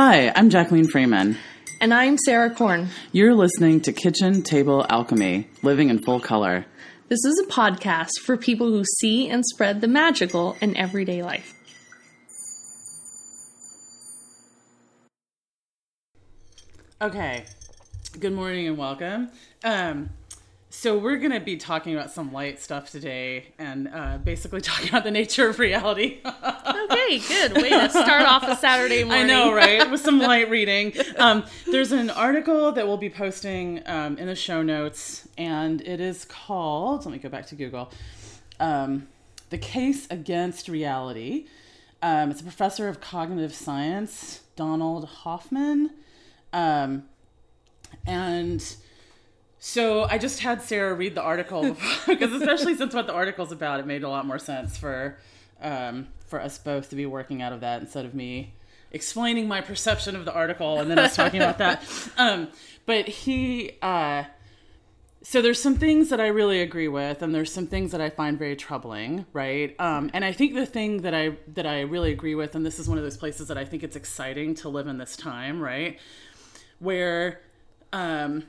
Hi, I'm Jacqueline Freeman. And I'm Sarah Korn. You're listening to Kitchen Table Alchemy, Living in Full Color. This is a podcast for people who see and spread the magical in everyday life. Okay, good morning and welcome. Um, so we're going to be talking about some light stuff today, and uh, basically talking about the nature of reality. okay, good way to start off a Saturday morning. I know, right? With some light reading. Um, there's an article that we'll be posting um, in the show notes, and it is called. Let me go back to Google. Um, the case against reality. Um, it's a professor of cognitive science, Donald Hoffman. Um, and so I just had Sarah read the article because, especially since what the article's about, it made a lot more sense for um, for us both to be working out of that instead of me explaining my perception of the article and then us talking about that. Um, but he, uh, so there's some things that I really agree with, and there's some things that I find very troubling, right? Um, and I think the thing that I that I really agree with, and this is one of those places that I think it's exciting to live in this time, right? where um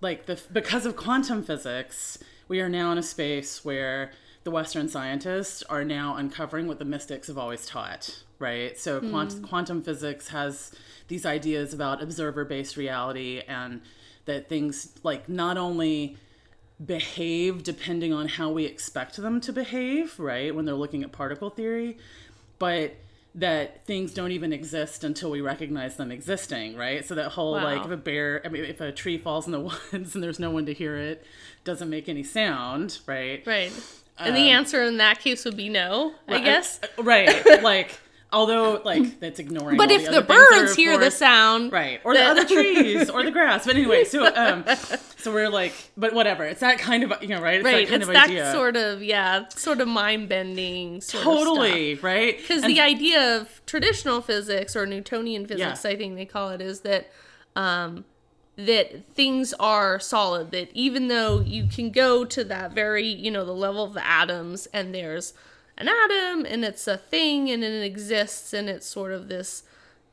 like the because of quantum physics we are now in a space where the western scientists are now uncovering what the mystics have always taught right so mm. quant- quantum physics has these ideas about observer based reality and that things like not only behave depending on how we expect them to behave right when they're looking at particle theory but that things don't even exist until we recognize them existing, right? So that whole wow. like if a bear, I mean, if a tree falls in the woods and there's no one to hear it, doesn't make any sound, right? Right. And um, the answer in that case would be no, I guess. right. like although like that's ignoring but if the, the birds hear the sound right or the other trees or the grass. But anyway so um so we're like but whatever. It's that kind of you know right? It's right that kind it's of that idea. sort of yeah sort of mind-bending totally right? Because the idea of traditional physics or newtonian physics yeah. i think they call it is that um that things are solid that even though you can go to that very you know the level of the atoms and there's an atom and it's a thing and it exists and it's sort of this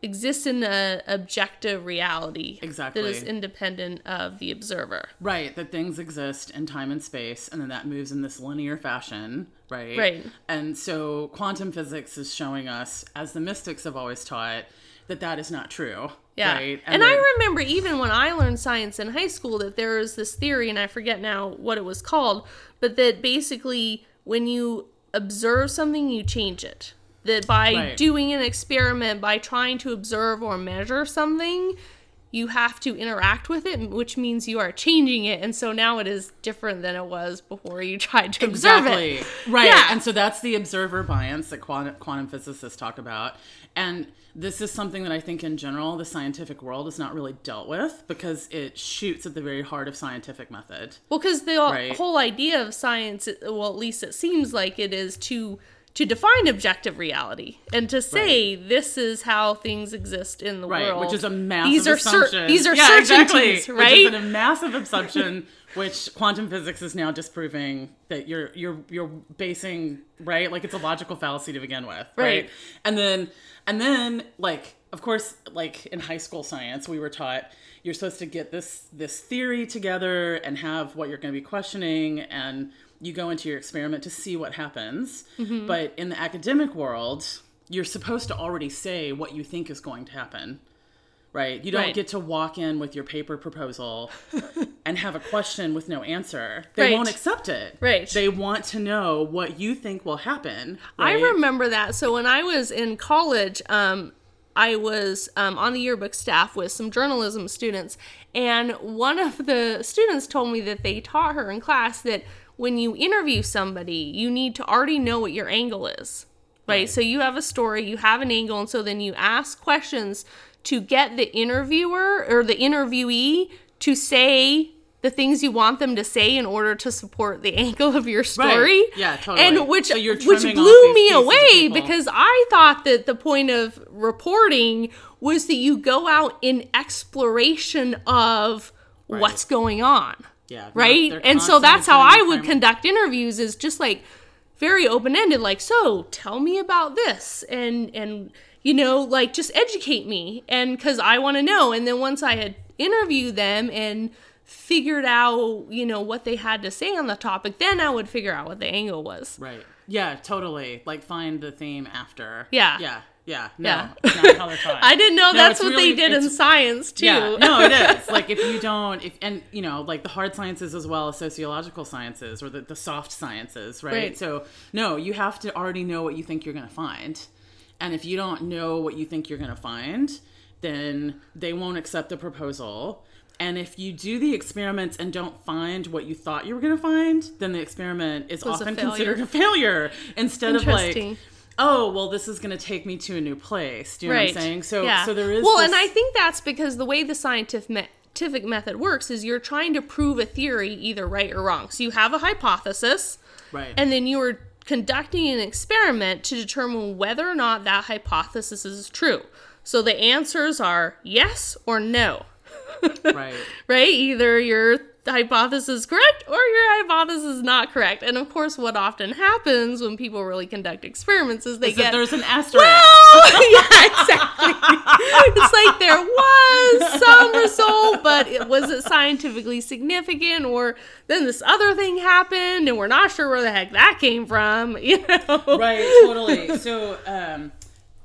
exists in an objective reality exactly that is independent of the observer. Right that things exist in time and space and then that moves in this linear fashion right? Right. And so quantum physics is showing us as the mystics have always taught that that is not true yeah. right? and, and I remember even when i learned science in high school that there was this theory and i forget now what it was called but that basically when you observe something, you change it. That by right. doing an experiment, by trying to observe or measure something, you have to interact with it, which means you are changing it. And so now it is different than it was before you tried to exactly. observe it. Right. Yeah. And so that's the observer bias that quantum physicists talk about. And this is something that I think in general the scientific world is not really dealt with because it shoots at the very heart of scientific method. Well, because the right? whole idea of science, well, at least it seems like it is to to define objective reality and to say right. this is how things exist in the right, world. Which is a massive these are assumption. Cer- these are yeah, certainties, exactly. right? Which is a massive assumption which quantum physics is now disproving that you're you're you're basing right like it's a logical fallacy to begin with right, right? and then and then like of course like in high school science we were taught you're supposed to get this this theory together and have what you're going to be questioning and you go into your experiment to see what happens mm-hmm. but in the academic world you're supposed to already say what you think is going to happen right? You don't right. get to walk in with your paper proposal and have a question with no answer. They right. won't accept it. Right. They want to know what you think will happen. Right? I remember that. So when I was in college, um, I was um, on the yearbook staff with some journalism students, and one of the students told me that they taught her in class that when you interview somebody, you need to already know what your angle is. Right? right. So you have a story, you have an angle, and so then you ask questions to get the interviewer or the interviewee to say the things you want them to say in order to support the angle of your story. Right. Yeah, totally. And which so which blew me away because I thought that the point of reporting was that you go out in exploration of right. what's going on. Yeah. Right? And so that's how I would conduct interviews is just like very open ended like so tell me about this and and you know, like just educate me and cuz I want to know. And then once I had interviewed them and figured out, you know, what they had to say on the topic, then I would figure out what the angle was. Right. Yeah, totally. Like find the theme after. Yeah. Yeah. Yeah. No. Yeah. not how they're taught. I didn't know No, that's what really- they did in science too. Yeah, no, it is. Like if you don't, if and you know, like the hard sciences as well as sociological sciences or the, the soft sciences, right? Right. So no, you have to already know what you think you're going to find, and if you don't know what you think you're going to find, then they won't accept the proposal. And if you do the experiments and don't find what you thought you were going to find, then the experiment is Was a often considered a failure instead of like, oh, well, this is going to take me to a new place. Do you know what I'm saying? So, yeah. so there is well, this- and I think that's because the way the scientific me- scientific method works is you're trying to prove a theory either right or wrong. So you have a hypothesis, right, and then you are conducting an experiment to determine whether or not that hypothesis is true. So the answers are yes or no, right. right? Either your hypothesis correct or your hypothesis is not correct. And of course, what often happens when people really conduct experiments is they So get there's an asterisk. well, yeah, exactly. it's like there was some result, but it wasn't scientifically significant, or then this other thing happened, and we're not sure where the heck that came from. You know, right totally so um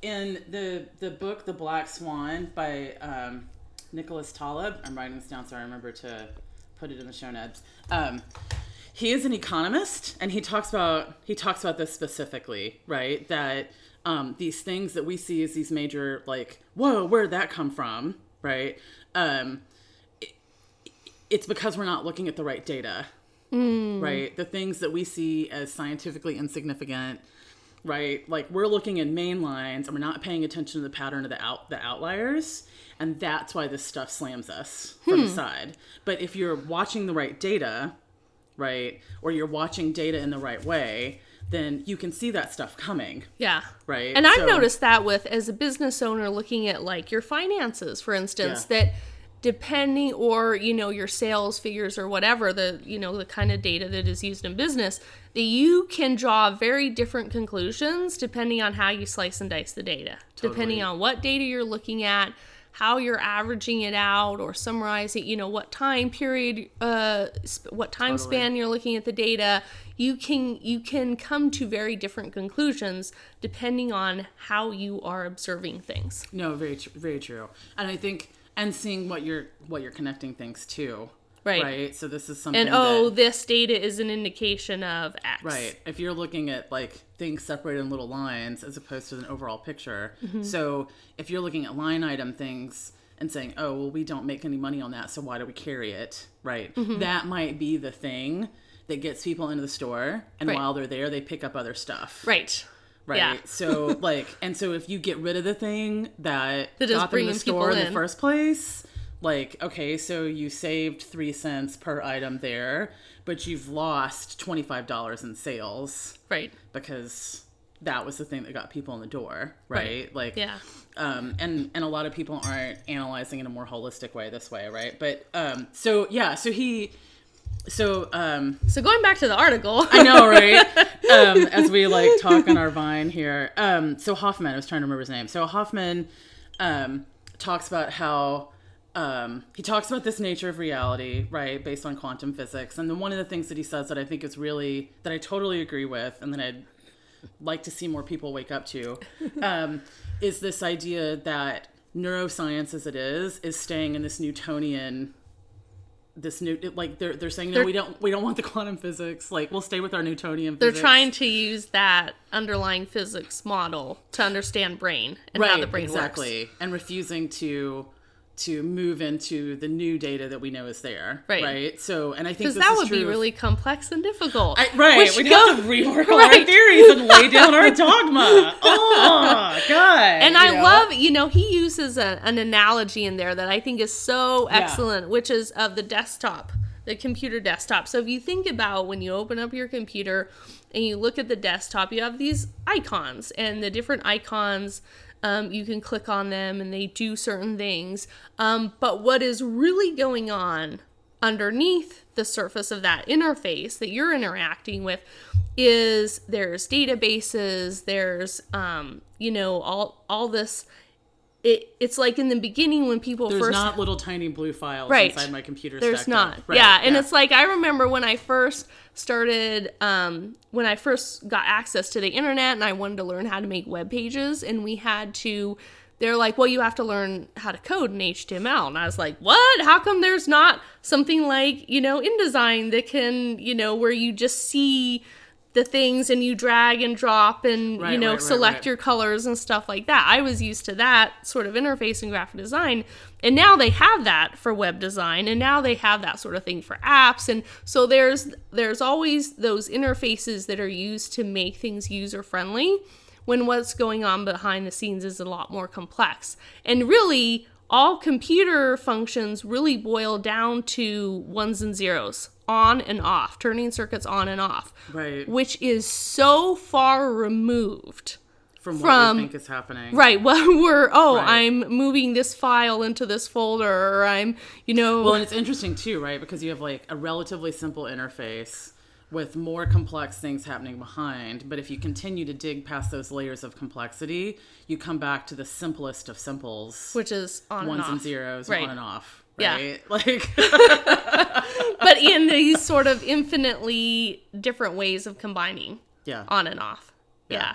in the the book the black swan by um nicholas taleb i'm writing this down so i remember to put it in the show notes. Um he is an economist and he talks about he talks about this specifically right? That um these things that we see as these major like whoa where'd that come from right? Um it- it's because we're not looking at the right data right? The things that we see as scientifically insignificant, right? Like we're looking in main lines and we're not paying attention to the pattern of the out the outliers, and that's why this stuff slams us from hmm. the side. But if you're watching the right data, right, or you're watching data in the right way, then you can see that stuff coming, yeah. right? And I've So- noticed that with as a business owner looking at like your finances, for instance, Yeah. that depending or you know your sales figures or whatever the you know the kind of data that is used in business that you can draw very different conclusions depending on how you slice and dice the data depending on what data you're looking at how you're averaging it out or summarizing you know what time period uh sp- what time Totally. span you're looking at the data you can you can come to very different conclusions depending on how you are observing things No, very tr- very true. And I think and seeing what you're what you're connecting things to. Right. Right. So this is something and oh that, this data is an indication of x right. If you're looking at like things separated in little lines as opposed to an overall picture. Mm-hmm. So if you're looking at line item things and saying, "Oh, well we don't make any money on that, so why do we carry it?" Right? Mm-hmm. That might be the thing that gets people into the store and Right. while they're there they pick up other stuff. right Right. Yeah. so like, and so if you get rid of the thing that, That got them in the store in in. the first place, like, okay, so you saved three cents per item there, but you've lost twenty five dollars in sales right because that was the thing that got people in the door, right? Like, yeah um, and and a lot of people aren't analyzing in a more holistic way this way, right? But um, so yeah, so he, so um, so going back to the article I know, right? um, as we like talk on our vine here. Um, so Hoffman, I was trying to remember his name. So Hoffman um, talks about how um, he talks about this nature of reality, right, based on quantum physics. And then one of the things that he says that I think is really that I totally agree with, and that I'd like to see more people wake up to, um, is this idea that neuroscience, as it is, is staying in this Newtonian this new like they're they're saying no They're- we don't we don't want the quantum physics like we'll stay with our newtonian they're physics. trying to use that underlying physics model to understand brain and how the brain exactly works and refusing to to move into the new data that we know is there Right. right so and i think that would be really complex and difficult I, right we'd go- have to rework all our theories and lay down our dogma oh god and I know? love, you know, he uses a, an analogy in there that I think is so excellent, which is of the desktop, the computer desktop. So if you think about when you open up your computer and you look at the desktop, you have these icons, and the different icons. Um, you can click on them and they do certain things. Um, but what is really going on underneath the surface of that interface that you're interacting with is there's databases there's um, you know all all this it, it's like in the beginning when people There's first not little tiny blue files Right. inside my computer. there's not. Right, yeah and it's like i remember when i first started um, when i first got access to the internet and i wanted to learn how to make web pages and we had to they're like well you have to learn how to code in html and i was like what how come there's not something like you know indesign that can you know where you just see the things and you drag and drop and you know right, right, select right. your colors and stuff like that. I was used to that sort of interface in graphic design. And now they have that for web design and now they have that sort of thing for apps and so there's there's always those interfaces that are used to make things user friendly when what's going on behind the scenes is a lot more complex. And really all computer functions really boil down to ones and zeros, on and off, turning circuits on and off right which is so far removed. from what from- we think is happening. Right. Well, we're, oh, Right. I'm moving this file into this folder, or I'm, you know. Well, and it's interesting too, right? Because you have like a relatively simple interface with more complex things happening behind. But if you continue to dig past those layers of complexity, you come back to the simplest of simples which is on ones and, and zeros, Right. on and off. Yeah. Like, But in these sort of infinitely different ways of combining yeah. on and off. Yeah.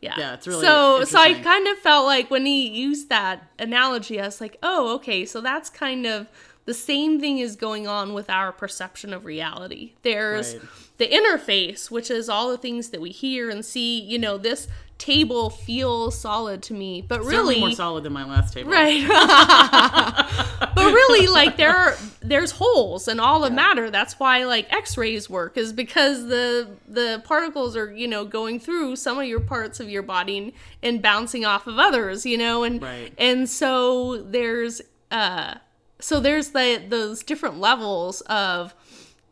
Yeah. Yeah, it's really so. So I kind of felt like when he used that analogy, I was like, oh, okay. So that's kind of the same thing is going on with our perception of reality. There's Right. the interface, which is all the things that we hear and see. You know, this table feels solid to me, but Certainly really, more solid than my last table. right? but really, like there are there's holes in all the matter. That's why like X-rays work is because the the particles are you know going through some of your parts of your body and, and bouncing off of others. You know, and Right. and so there's uh so there's the those different levels of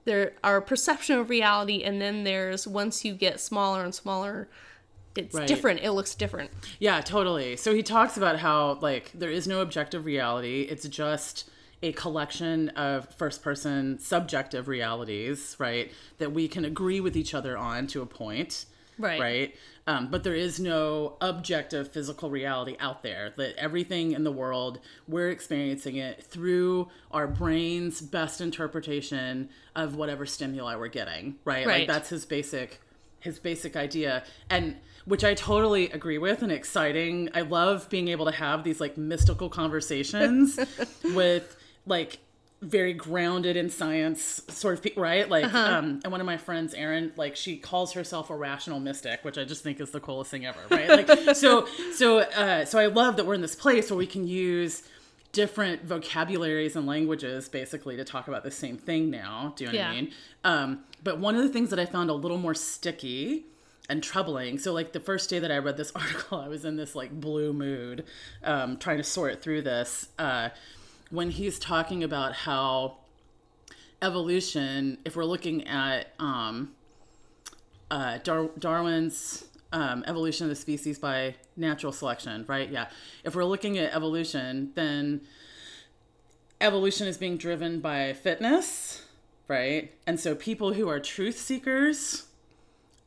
there our perception of reality and then there's once you get smaller and smaller it's Right. different it looks different Yeah, totally. So he talks about how like there is no objective reality. It's just a collection of first person subjective realities, right? That we can agree with each other on to a point. Right. Right. Um, but there is no objective physical reality out there. That everything in the world, we're experiencing it through our brain's best interpretation of whatever stimuli we're getting. Right. Right. Like that's his basic his basic idea and which I totally agree with and exciting. I love being able to have these like mystical conversations with like very grounded in science sort of right? Like um and one of my friends Erin like she calls herself a rational mystic, which I just think is the coolest thing ever, right? Like so so uh so I love that we're in this place where we can use different vocabularies and languages basically to talk about the same thing now. Do you know what I mean? Um, but one of the things that I found a little more sticky and troubling. So, like the first day that I read this article, I was in this like blue mood, um, trying to sort through this. Uh, when he's talking about how evolution, if we're looking at um, uh, Dar- Darwin's um, evolution of the species by natural selection, right? Yeah. If we're looking at evolution, then evolution is being driven by fitness, right? And so people who are truth seekers,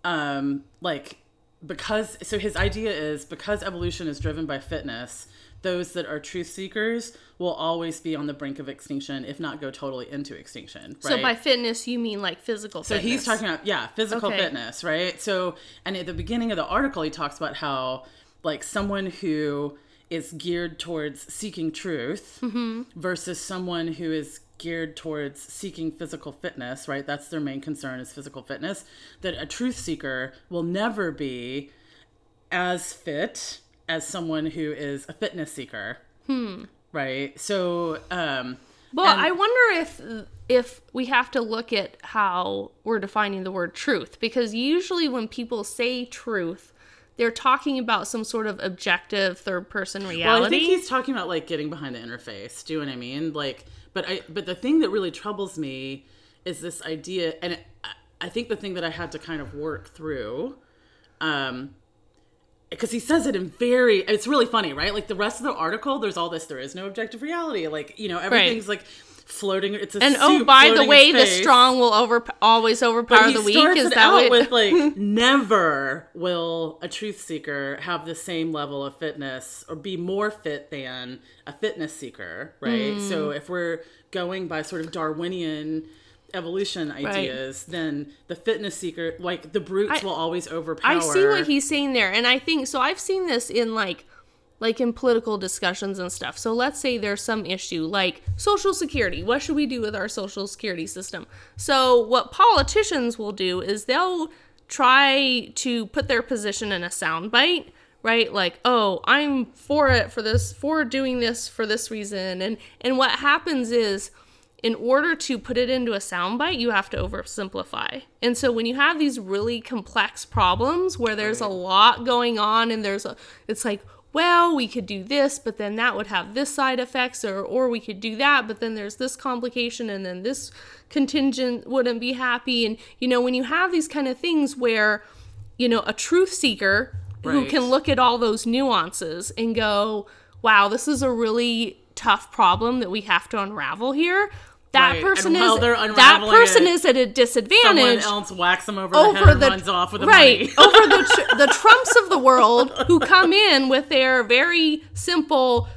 um, like because so his idea is because evolution is driven by fitness, those that are truth seekers will always be on the brink of extinction, if not go totally into extinction. Right? so by fitness you mean like physical So fitness he's talking about yeah, physical Okay. fitness, right? So and at the beginning of the article he talks about how like someone who is geared towards seeking truth Mm-hmm. versus someone who is geared towards seeking physical fitness, right? That's their main concern is physical fitness. That a truth seeker will never be as fit as someone who is a fitness seeker. Hmm. Right? So um Well, And- I wonder if if we have to look at how we're defining the word truth because usually when people say truth, they're talking about some sort of objective third person reality. Well, I think he's talking about like getting behind the interface. Do you know what I mean? Like, but I but the thing that really troubles me is this idea, and it, I- I think the thing that I had to kind of work through, um, because he says it in very it's really funny right like the rest of the article there's all this there is no objective reality like you know everything's like floating. It's a And oh, by the way, the strong will over always overpower he the weak. Is that out what? with like never will a truth seeker have the same level of fitness or be more fit than a fitness seeker, right? Mm. So if we're going by sort of Darwinian evolution ideas, then the fitness seeker, like the brutes, I- will always overpower. I see what he's saying there, and I think so. I've seen this in like, like in political discussions and stuff. So let's say there's some issue like social security. What should we do with our social security system? So what politicians will do is they'll try to put their position in a soundbite. Right, like, oh, I'm for it for this, for doing this for this reason, and and what happens is, in order to put it into a soundbite, you have to oversimplify. And so when you have these really complex problems where there's a lot going on and there's a it's like, well, we could do this, but then that would have this side effects or or we could do that, but then there's this complication and then this contingent wouldn't be happy. And you know, when you have these kind of things where you know, a truth seeker who can look at all those nuances and go, wow, this is a really tough problem that we have to unravel here. That Right, person is that person it, is at a disadvantage. Someone else whacks them over, the over head and the runs off with the right money. over the tr- the Trumps of the world who come in with their very simple.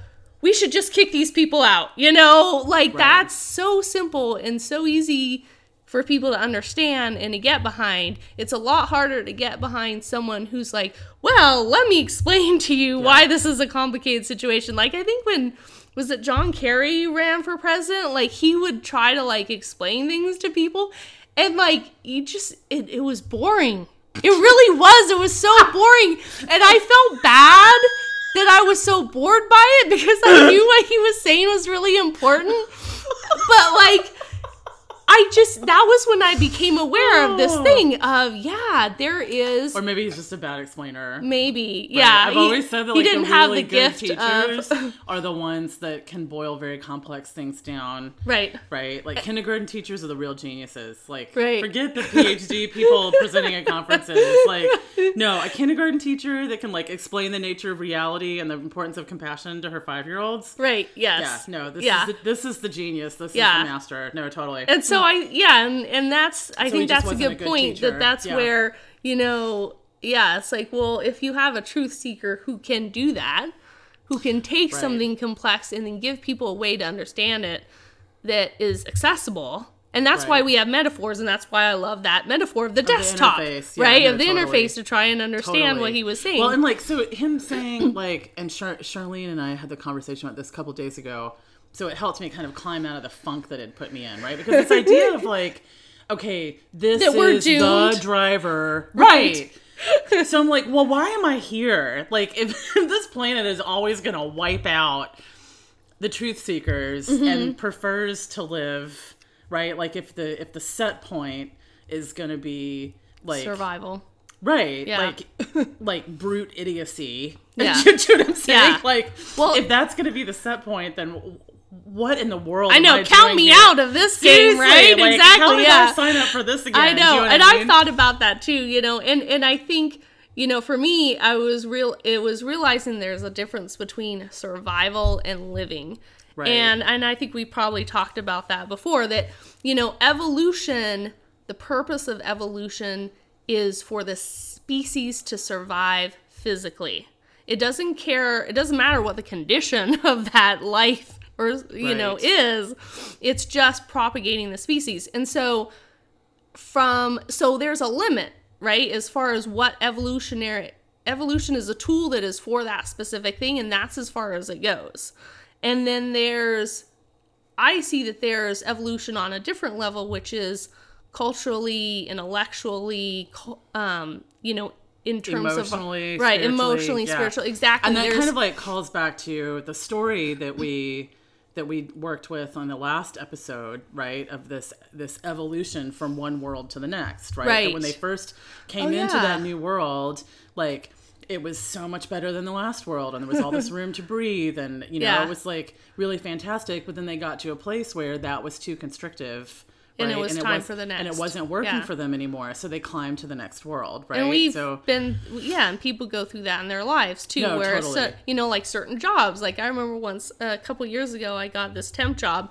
We should just kick these people out. You know, like that's so simple and so easy for people to understand and to get behind. It's a lot harder to get behind someone who's like, "Well, let me explain to you why this is a complicated situation." Like I think when was it John Kerry ran for president, like he would try to like explain things to people and like you just it, it was boring. It really was. It was so boring. And I felt bad that I was so bored by it because I knew what he was saying was really important. But like I just that was when I became aware of this Oh. thing of yeah, there is or maybe he's just a bad explainer. maybe yeah. I've he- always said that he like didn't the have really the good gift teachers of are the ones that can boil very complex things down. right. Right, like kindergarten teachers are the real geniuses. Like, Right. forget the PhD people presenting at conferences. Like, no, a kindergarten teacher that can like explain the nature of reality and the importance of compassion to her five-year-olds. Right. Yes. Yeah, no, this Yeah. is the, this is the genius. This Yeah. is the master. No, totally. And so I yeah, and, and that's I So think that's a good, a good point teacher. that that's Yeah. where, you know, yeah, it's like, well, if you have a truth seeker who can do that, who can take Right. something complex and then give people a way to understand it that is accessible. And that's why we have metaphors, and that's why I love that metaphor of the desktop, interface. Yeah, right? no, of the totally. interface to try and understand what he was saying. Well, and like so him saying like and Char- Charlene and I had the conversation about this a couple days ago. So it helped me kind of climb out of the funk that had put me in, right? Because this idea of like, okay, this That is the driver, Right. right? so I'm like, well, why am I here? Like, if, this planet is always gonna wipe out the truth seekers Mm-hmm. and prefers to live, right? Like, if the if the set point is gonna be like Survival. Right. Yeah. Like like brute idiocy. Yeah. You know what I'm saying? Yeah. Like Well- if that's gonna be the set point, then what in the world? I know, count me here? out of this game, right? like, exactly. How did yeah. I sign up for this again? I know, you what and I mean? thought about that too. You know, and and I think you know, for me, I was real. It was realizing there's a difference between survival and living. Right. And and I think we probably talked about that before. That you know, evolution. The purpose of evolution is for the species to survive physically. It doesn't care. It doesn't matter what the condition of that life or you know is. It's just propagating the species. And so from so there's a limit right as far as what evolutionary evolution is a tool that is for that specific thing and that's as far as it goes and then there's i see that there's evolution on a different level which is culturally intellectually um you know in terms Emotionally, of right emotionally yeah. spiritually exactly and that kind of like calls back to the story that we that we worked with on the last episode right of this this evolution from one world to the next right, Right. That when they first came Oh, into yeah. that new world like it was so much better than the last world and there was all this room to breathe and you know Yeah. it was like really fantastic but then they got to a place where that was too constrictive And it right? was time for the next, and it wasn't working Yeah. for them anymore so they climbed to the next world right and we've so been yeah and people go through that in their lives too No, where totally. so, you know like certain jobs like i remember once a couple years ago i got this temp job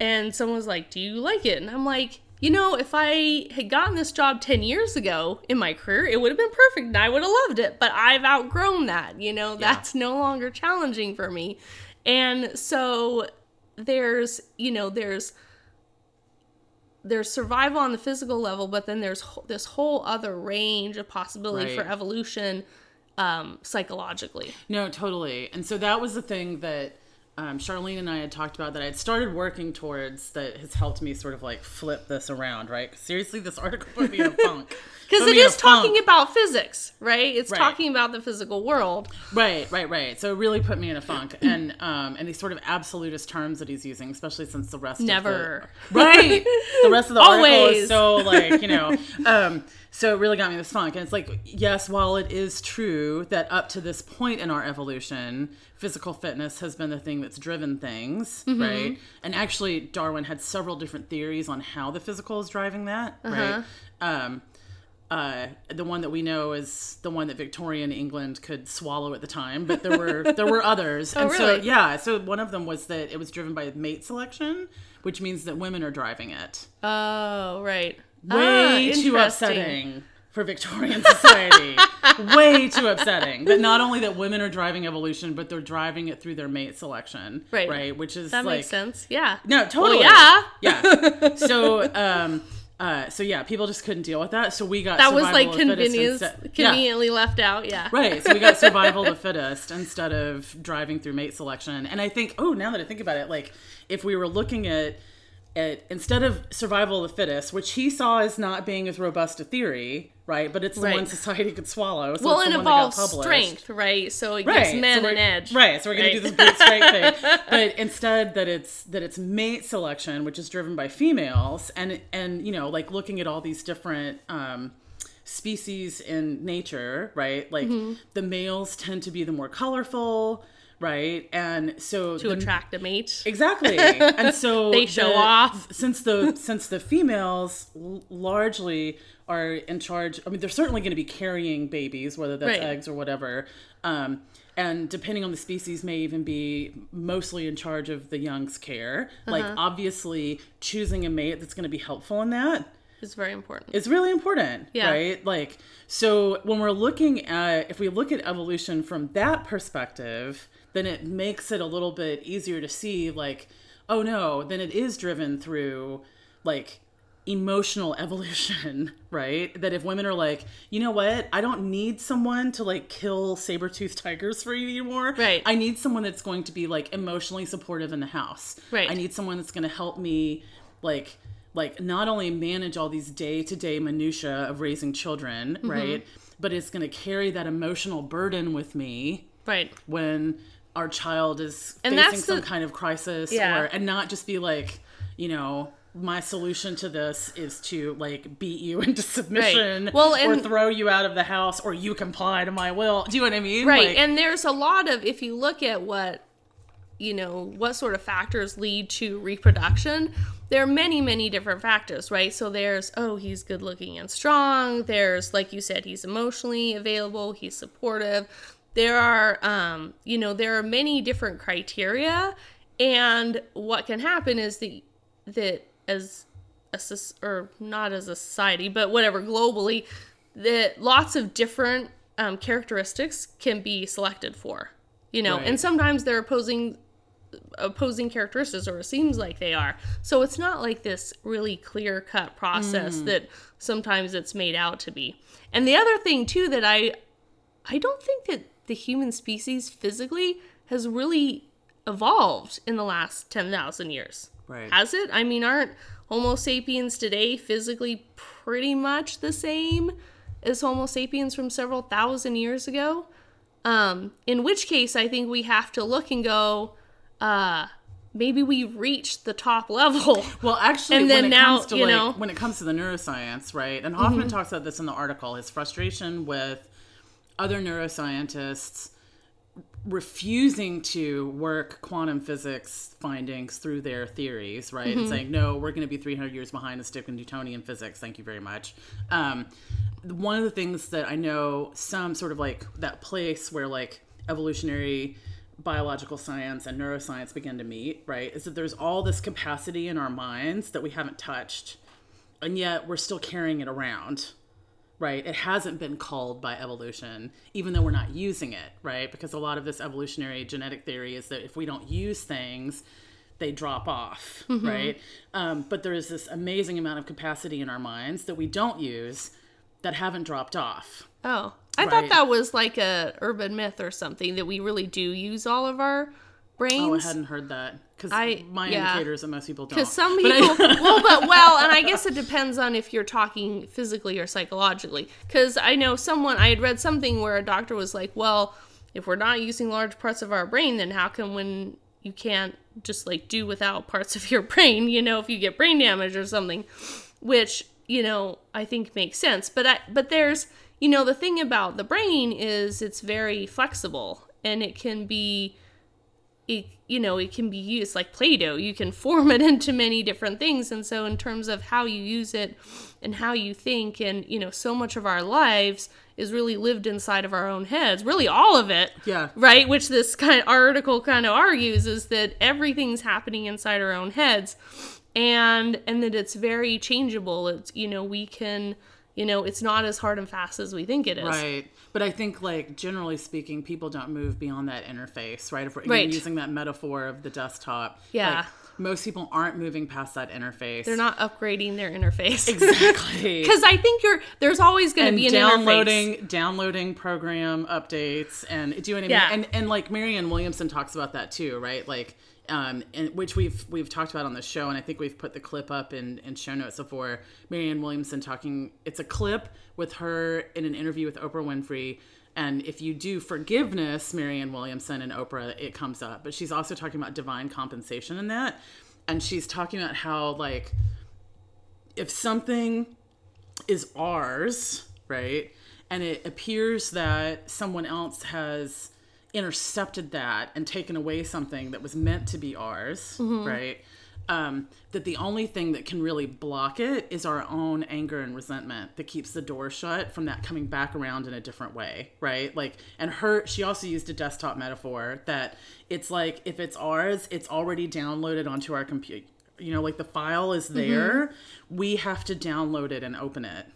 and someone was like, "Do you like it?" And I'm like, you know, if I had gotten this job 10 years ago in my career, it would have been perfect and I would have loved it. But I've outgrown that, you know, that's no longer challenging for me. And so there's, you know, there's there's survival on the physical level, but then there's wh- this whole other range of possibility for evolution um, psychologically. No, totally. And so that was the thing that um, Charlene and I had talked about that I had started working towards that has helped me sort of like flip this around, right? seriously, this article put me in a funk. Because it me in a is talking funk. about physics, right? It's Right. talking about the physical world. Right, right, right. So it really put me in a funk, and um, and these sort of absolutist terms that he's using, especially since the rest Never. of the right, the rest of the article Always. is so like you know, um, so it really got me in this funk. And it's like, yes, while it is true that up to this point in our evolution, physical fitness has been the thing that's driven things, Mm-hmm. right? And actually, Darwin had several different theories on how the physical is driving that, Uh-huh. right? Um, uh, the one that we know is the one that Victorian England could swallow at the time, but there were there were others. and so Oh, really? yeah, so one of them was that it was driven by mate selection, which means that women are driving it. Oh, right. Way Ah, too upsetting for Victorian society. Way too upsetting. But not only that women are driving evolution, but they're driving it through their mate selection. Right. Right. Which is That like makes sense. Yeah. no, totally. yeah. Yeah. So, um, uh, so yeah, people just couldn't deal with that. So we got That was like of the fittest convenience, Yeah. conveniently left out. Yeah. Right. So we got survival of the fittest instead of driving through mate selection. And I think, oh, now that I think about it, like if we were looking at at instead of survival of the fittest, which he saw as not being as robust a theory, right? But it's the Right. one society could swallow. So Well, it the one that got involves strength, right? So it Right, gives men so an edge. Right, so we're gonna do this brute strength thing, but instead that it's that it's mate selection, which is driven by females, and and you know like looking at all these different um, species in nature, right? Like Mm-hmm. the males tend to be the more colorful, right? And so to the, attract a mate. Exactly. And so They show the- off. since the since the females l- largely are in charge. I mean, they're certainly going to be carrying babies, whether that's Right. eggs or whatever. Um, and depending on the species, may even be mostly in charge of the young's care. Like Uh-huh. obviously, choosing a mate that's going to be helpful in that It's very important. It's really important, Yeah. right? Like, so when we're looking at, if we look at evolution from that perspective, then it makes it a little bit easier to see, like, oh no, then it is driven through, like, emotional evolution, right? That if women are like, you know what, I don't need someone to like kill saber-toothed tigers for you anymore. Right. I need someone that's going to be like emotionally supportive in the house. Right. I need someone that's going to help me like like not only manage all these day-to-day minutia of raising children, Mm-hmm. right? But it's going to carry that emotional burden with me Right. when our child is And facing some the- kind of crisis Yeah. or and not just be like, you know, my solution to this is to like beat you into submission Well, or throw you out of the house or you comply to my will. Do you know what I mean? Right. Like- and there's a lot of if you look at what you know, what sort of factors lead to reproduction, there are many, many different factors, right? So there's, oh, he's good looking and strong. There's, like you said, he's emotionally available, he's supportive. There are, um, you know, there are many different criteria. And what can happen is the, that as a, or not as a society, but whatever, globally, that lots of different um, characteristics can be selected for you know Right. and sometimes they're opposing opposing characteristics or it seems like they are so it's not like this really clear cut process that sometimes it's made out to be and the other thing too that i i don't think that the human species physically has really evolved in the last 10,000 years Right. has it i mean aren't homo sapiens today physically pretty much the same as homo sapiens from several thousand years ago um, in which case, I think we have to look and go, uh, maybe we reached the top level. Well, actually, And when then it now, comes to you like know- Mm-hmm. when it comes to the neuroscience, right? And Hoffman talks about this in the article. His frustration with other neuroscientists refusing to work quantum physics findings through their theories, right? Mm-hmm. And saying, no, we're going to be 300 years behind a stick in Newtonian physics. Thank you very much. Um, one of the things that I know some sort of like that place where like evolutionary biological science and neuroscience begin to meet, right, is that there's all this capacity in our minds that we haven't touched, and yet we're still carrying it around, right? It hasn't been called by evolution, even though we're not using it, right? Because a lot of this evolutionary genetic theory is that if we don't use things, they drop off, right? Um, but there is this amazing amount of capacity in our minds that we don't use that haven't dropped off. Oh, I Right. thought that was like a urban myth or something that we really do use all of our Oh, I hadn't heard that because I- my yeah. indicator is that most people don't. Because some But I- people, well, but well, and I guess it depends on if you're talking physically or psychologically. Because I know someone, I had read something where a doctor was like, well, if we're not using large parts of our brain, then how come when you can't just like do without parts of your brain, you know, if you get brain damage or something, which, you know, I think makes sense. But I, but there's, you know, the thing about the brain is it's very flexible and it can be it, you know it can be used like play-doh you can form it into many different things. And so in terms of how you use it and how you think and you know so much of our lives is really lived inside of our own heads really all of it Yeah. right? Which this kind of article kind of argues is that everything's happening inside our own heads. And and that it's very changeable. It's you know we can you know it's not as hard and fast as we think it is. Right. But I think, like, generally speaking, people don't move beyond that interface, right? If we're Right. using that metaphor of the desktop, Yeah. like, most people aren't moving past that interface. they're not upgrading their interface exactly. because I think you're there's always going to be an downloading interface. downloading program updates and do you know what I mean? Yeah. And and like Marianne Williamson talks about that too, right? Like um, and, which we've we've talked about on the show, and I think we've put the clip up in, in show notes before. Marianne Williamson talking. It's a clip with her in an interview with Oprah Winfrey. And if you do forgiveness, Marianne Williamson and Oprah, it comes up. But she's also talking about divine compensation in that, and she's talking about how like if something is ours, right? And it appears that someone else has intercepted that and taken away something that was meant to be ours, right? Um, that the only thing that can really block it is our own anger and resentment that keeps the door shut from that coming back around in a different way, right? Like, and her, she also used a desktop metaphor that it's like if it's ours, it's already downloaded onto our computer. You know, like the file is there, we have to download it and open it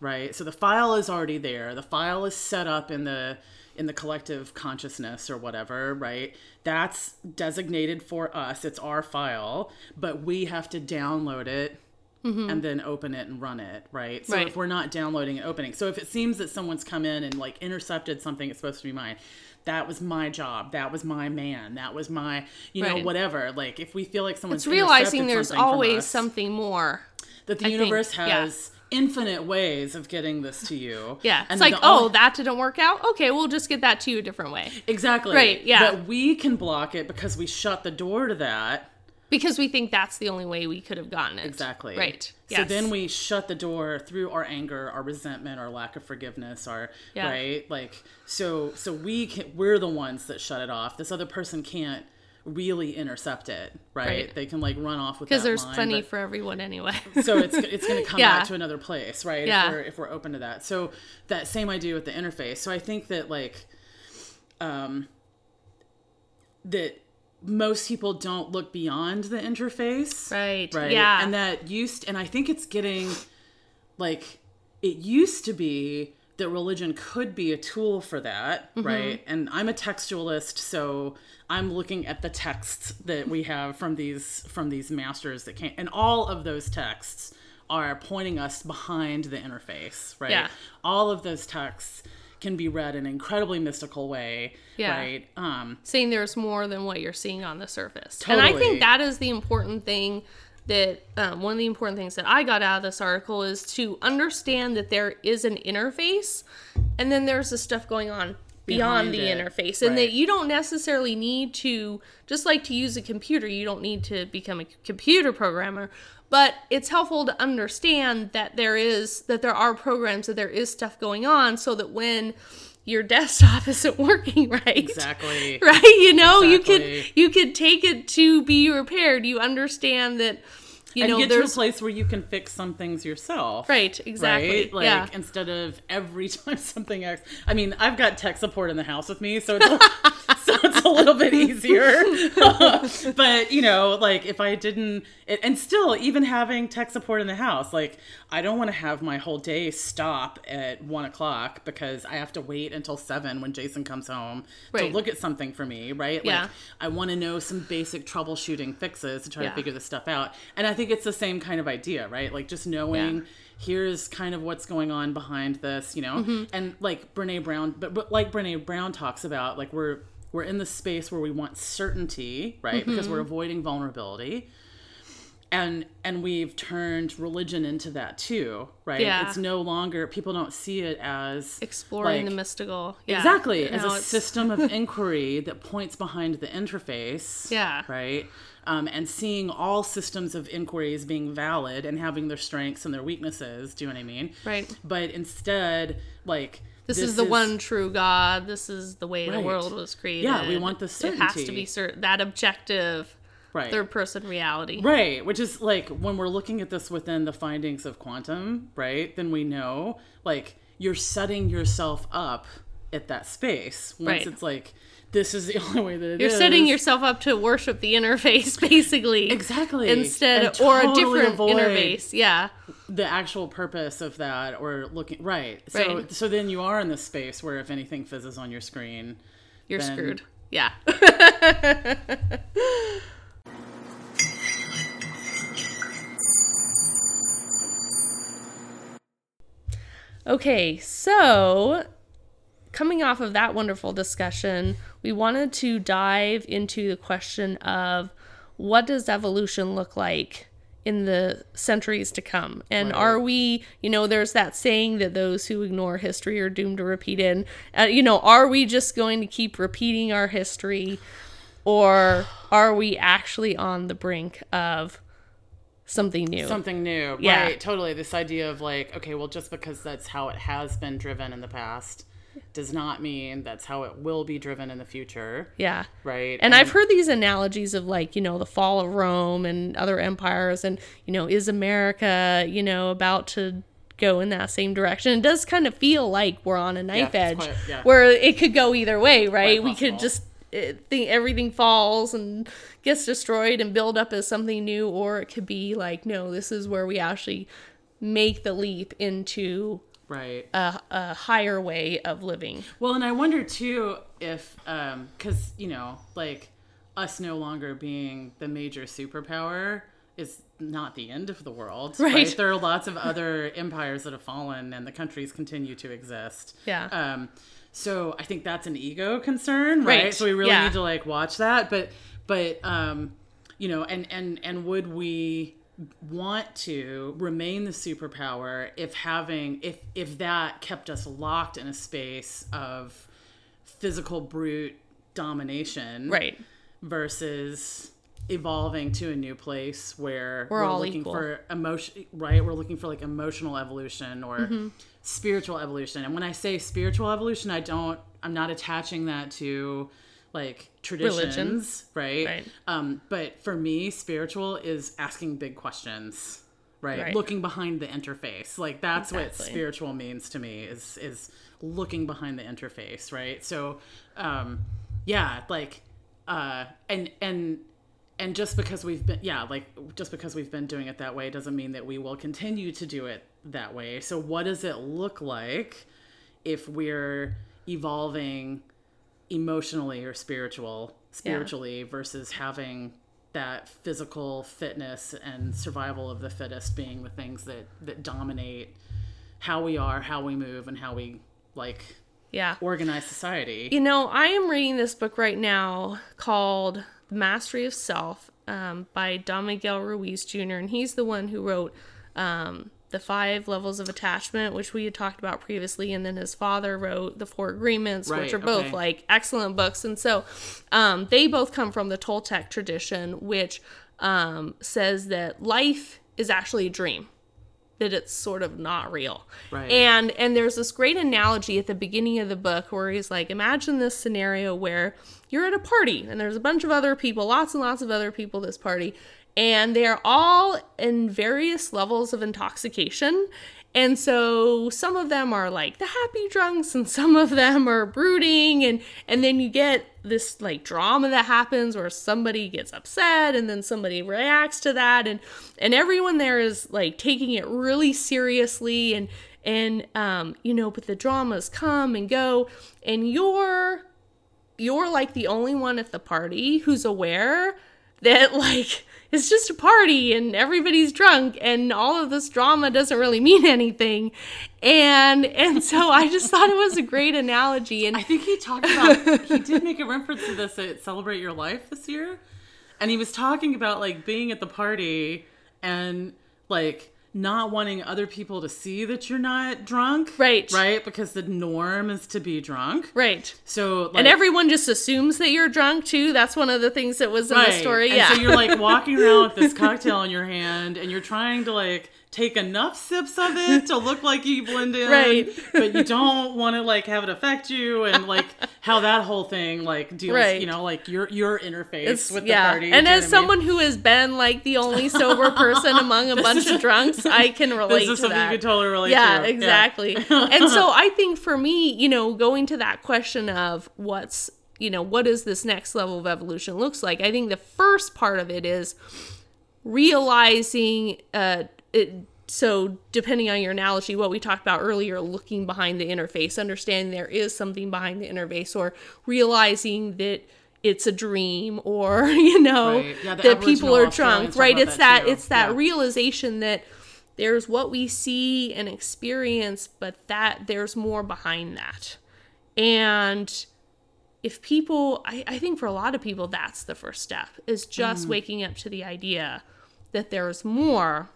right so the file is already there the file is set up in the in the collective consciousness or whatever right? That's designated for us. It's our file but we have to download it mm-hmm. and then open it and run it right? So Right. if we're not downloading and opening so if it seems that someone's come in and like intercepted something it's supposed to be mine. That was my job. That was my man. That was my you know whatever. Like if we feel like someone's It's realizing there's always us, something more. that the I think, universe yeah. Infinite ways of getting this to you. Yeah, it's And like, oh, only- that didn't work out. Okay, we'll just get that to you a different way exactly Right, yeah. But we can block it because we shut the door to that. because we think that's the only way we could have gotten it. Exactly. Right. So then we shut the door through our anger, our resentment, our lack of forgiveness, our Yeah. right. Like so, so we can, we're the ones that shut it off. This other person can't really intercept it, right? Right. They can like run off with because there's line, plenty but- for everyone anyway. so it's it's going to come Yeah. back to another place, right? Yeah. If we're if we're open to that. So that same idea with the interface. So I think that like, um, that most people don't look beyond the interface, Right, Right. yeah. And that used, and I think it's getting like it used to be that religion could be a tool for that, Mm-hmm. right? And I'm a textualist, so I'm looking at the texts that we have from these from these masters that came, and all of those texts are pointing us behind the interface, right? Yeah. All of those texts can be read in an incredibly mystical way, Yeah. right? Um, saying there's more than what you're seeing on the surface. And I think that is the important thing that um, one of the important things that I got out of this article is to understand that there is an interface and then there's the stuff going on beyond the it. interface and Right. that you don't necessarily need to just like to use a computer you don't need to become a computer programmer but it's helpful to understand that there is that there are programs that there is stuff going on so that when your desktop isn't working right exactly. right you know you could you could take it to be repaired you understand that you and know get to a place where you can fix some things yourself. right exactly Right? Like yeah instead of every time something acts. I mean, I've got tech support in the house with me, so so it's a little bit easier. but you know, like if I didn't, and still, even having tech support in the house, like I don't want to have my whole day stop at one o'clock because I have to wait until seven when Jason comes home Right. to look at something for me, right? Yeah. Like I want to know some basic troubleshooting fixes to try Yeah. to figure this stuff out. And I think it's the same kind of idea, right? Like just knowing Yeah. here's kind of what's going on behind this, you know? Mm-hmm. And like Brene Brown, but, but like Brene Brown talks about, like we're we're in the space where we want certainty, right? Because Mm-hmm. we're avoiding vulnerability. And and we've turned religion into that too, right? Yeah. It's no longer people don't see it as Exploring like, the mystical. Yeah. Exactly, as a it's- system of inquiry that points behind the interface. Yeah. Right. Um, and seeing all systems of inquiry as being valid and having their strengths and their weaknesses. Do you know what I mean? Right. But instead, like This, is the one true God. This is the way the world was created. Yeah, we want the certainty. It has to be certain that objective right. third person reality. Right, which is like when we're looking at this within the findings of quantum, right? Then we know like you're setting yourself up at that space once Right. it's like this is the only way that it You're is. setting yourself up to worship the interface, basically. Exactly. Instead, And or a different interface. Yeah. the actual purpose of that or looking right so Right. so then you are in this space where if anything fizzes on your screen You're Then- screwed. Yeah. okay, so coming off of that wonderful discussion, we wanted to dive into the question of what does evolution look like in the centuries to come? And Right. are we, you know, there's that saying that those who ignore history are doomed to repeat it. And, uh, you know, are we just going to keep repeating our history or are we actually on the brink of something new? something new Yeah. right totally this idea of like okay well just because that's how it has been driven in the past does not mean that's how it will be driven in the future yeah. right And I've heard these analogies of like, you know, the fall of Rome and other empires and, you know, is America, you know, about to go in that same direction? It does kind of feel like we're on a knife it's edge quite- yeah. where it could go either way, right? We could just uh, think everything falls and gets destroyed and build up as something new or it could be like, no, this is where we actually make the leap into right a, a higher way of living. Well, and I wonder too if, um, because you know, like us no longer being the major superpower is not the end of the world, Right. There are lots of other empires that have fallen, and the countries continue to exist. Yeah. Um, so I think that's an ego concern, right? Right. So we really Yeah. need to like watch that, but but um, you know, and and and would we want to remain the superpower if having if if that kept us locked in a space of physical brute domination Right. versus evolving to a new place where We're all looking equal. for emotion right we're looking for like emotional evolution or Mm-hmm. spiritual evolution and when i say spiritual evolution i don't i'm not attaching that to like traditions right, Right. um but for me spiritual is asking big questions right, Right. looking behind the interface. Like that's what spiritual means to me is is looking behind the interface right? So um yeah like uh and and and just because we've been yeah like just because we've been doing it that way doesn't mean that we will continue to do it that way. So what does it look like if we're evolving emotionally or spiritual spiritually versus having that physical fitness and survival of the fittest being the things that that dominate how we are how we move and how we like Yeah. organize society You know, I am reading this book right now called The Mastery of Self um, by Don Miguel Ruiz Jr., and he's the one who wrote um, The Five Levels of Attachment, which we had talked about previously, and then his father wrote The Four Agreements, which are both okay. like excellent books. And so um, they both come from the Toltec tradition, which um, says that life is actually a dream that it's sort of not real. Right. And and there's this great analogy at the beginning of the book where he's like, imagine this scenario where you're at a party and there's a bunch of other people, lots and lots of other people at this party, and they're all in various levels of intoxication. And so some of them are like the happy drunks and some of them are brooding. And and then you get this like drama that happens where somebody gets upset and then somebody reacts to that. And and everyone there is like taking it really seriously. And and um you know but the dramas come and go. And you're you're like the only one at the party who's aware that like it's just a party and everybody's drunk and all of this drama doesn't really mean anything and and so i just thought it was a great analogy and I think he talked about he did make a reference to this at Celebrate Your Life this year. And he was talking about like being at the party and like not wanting other people to see that you're not drunk. Right. Right? Because the norm is to be drunk. right So like, and everyone just assumes that you're drunk too that's one of the things that was in the story and yeah so you're like walking around with this cocktail in your hand and you're trying to like take enough sips of it to look like you blend in. Right. But you don't want to like have it affect you and like how that whole thing like deals, Right. you know, like your your interface It's- with yeah. the party. And as what I mean? someone who has been like the only sober person among a bunch of drunks, I can relate this is to something that. you could totally relate yeah, to. exactly. and so I think for me, you know, going to that question of what's, you know, what is this next level of evolution looks like? I think the first part of it is realizing uh it, so depending on your analogy what we talked about earlier looking behind the interface understanding there is something behind the interface or realizing that it's a dream or you know Right. Yeah, that people are drunk right it's that, that it's that Yeah. realization that there's what we see and experience but that there's more behind that and if people I, I think for a lot of people that's the first step is just waking up to the idea that there's more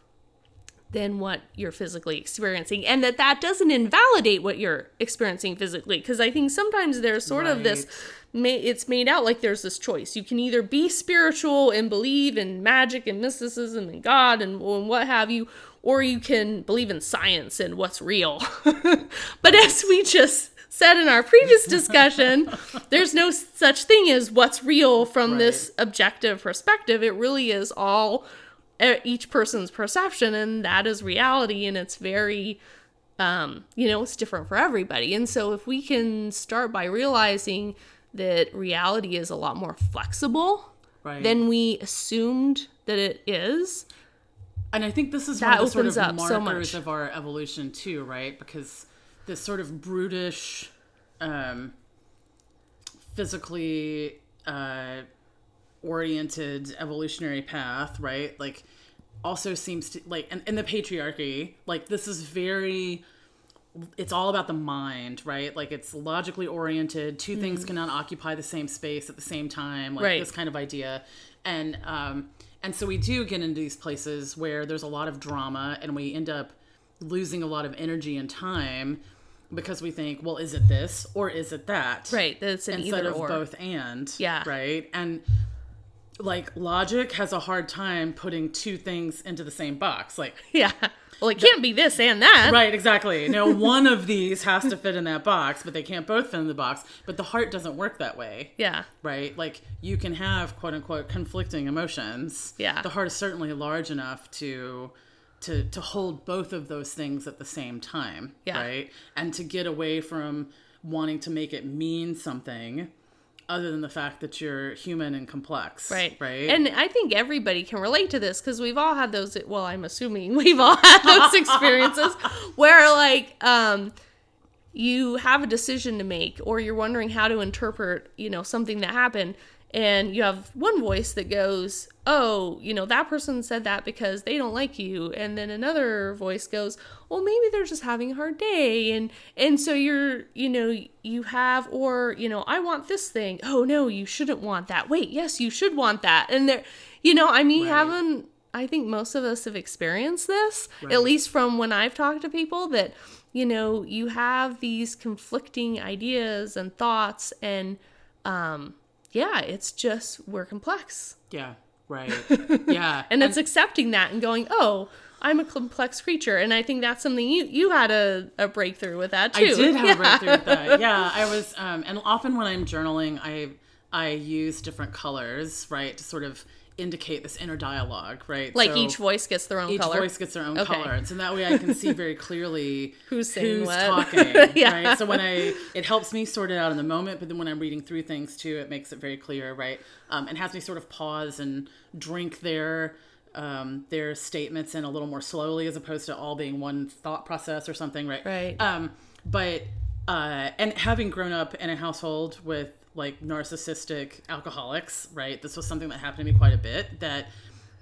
than what you're physically experiencing and that that doesn't invalidate what you're experiencing physically because i think sometimes there's sort of this Right. it's made out like there's this choice. You can either be spiritual and believe in magic and mysticism and god and, and what have you or you can believe in science and what's real. But as we just said in our previous discussion there's no such thing as what's real from this objective perspective. It really is all each person's perception and that is reality and it's very um you know it's different for everybody and so if we can start by realizing that reality is a lot more flexible Right. than we assumed that it is And I think this is That one of the sort of up markers much. of our evolution too, right? Because this sort of brutish, um, physically uh, oriented evolutionary path, right? Like, also seems to like, and, and the patriarchy, like this is very it's all about the mind, right? Like it's logically oriented. Two things cannot occupy the same space at the same time. Like. Right. this kind of idea, and um, and so we do get into these places where there's a lot of drama, and we end up losing a lot of energy and time because we think, well, is it this or is it that? right that's an Instead either of or both and. Yeah. Right. And like logic has a hard time putting two things into the same box. Like yeah well it can't be this and that Right, exactly. No, one of these has to fit in that box, but they can't both fit in the box. But the heart doesn't work that way, yeah right? Like you can have quote unquote conflicting emotions. Yeah. The heart is certainly large enough to to to hold both of those things at the same time. Yeah. Right? And to get away from wanting to make it mean something other than the fact that you're human and complex. Right. Right. And I think everybody can relate to this because we've all had those. Well, I'm assuming we've all had those experiences where, like, um, you have a decision to make or you're wondering how to interpret, you know, something that happened. And you have one voice that goes, Oh, you know, that person said that because they don't like you. And then another voice goes, Well, maybe they're just having a hard day. And and so you're, you know, you have or, you know, I want this thing. Oh no, you shouldn't want that. Wait, yes, you should want that. And there you know, I mean Right. haven't I think most of us have experienced this, Right. at least from when I've talked to people that, you know, you have these conflicting ideas and thoughts and um yeah, it's just we're complex. yeah. Right. Yeah. And it's accepting that and going, "Oh, I'm a complex creature." And I think that's something you you had a, a breakthrough with that too. I did have Yeah. a breakthrough with that. Yeah, I was, um, and often when I'm journaling, I I use different colors, right, to sort of indicate this inner dialogue, right? Like So each voice gets their own each color. voice gets their own Okay. color, and so that way I can see very clearly Who's saying what. talking, Yeah. right? So when I, it helps me sort it out in the moment, but then when I'm reading through things too, it makes it very clear, right? Um, and has me sort of pause and drink their um, their statements in a little more slowly, as opposed to all being one thought process or something, right? Right. Um, but uh, and having grown up in a household with like narcissistic alcoholics, right? This was something that happened to me quite a bit. That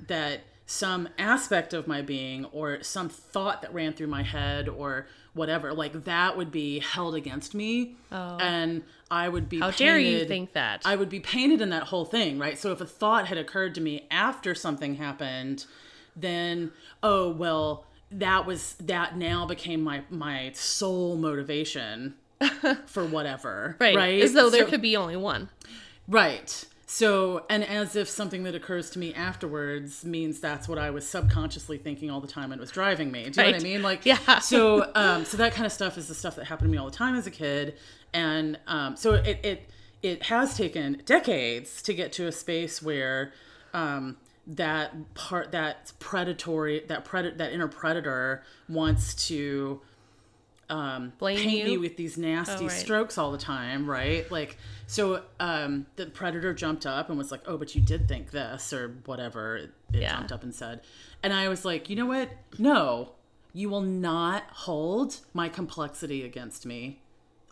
that some aspect of my being or some thought that ran through my head or whatever like that would be held against me oh. and i would be Oh. How dare you think that? i would be painted in that whole thing right so if a thought had occurred to me after something happened then oh well that was that now became my my sole motivation for whatever right. right As though there So- could be only one. Right. So, and as if something that occurs to me afterwards means that's what I was subconsciously thinking all the time and was driving me. Do you know what I mean? Like, Yeah. So, um, so that kind of stuff is the stuff that happened to me all the time as a kid, and um, so it it it has taken decades to get to a space where um, that part that predatory that predator that inner predator wants to um, Blame paint you? me with these nasty Oh, right. strokes all the time, right? Like, so um, the predator jumped up and was like, "Oh, but you did think this or whatever." It, it Yeah. jumped up and said, and I was like, "You know what? No, you will not hold my complexity against me.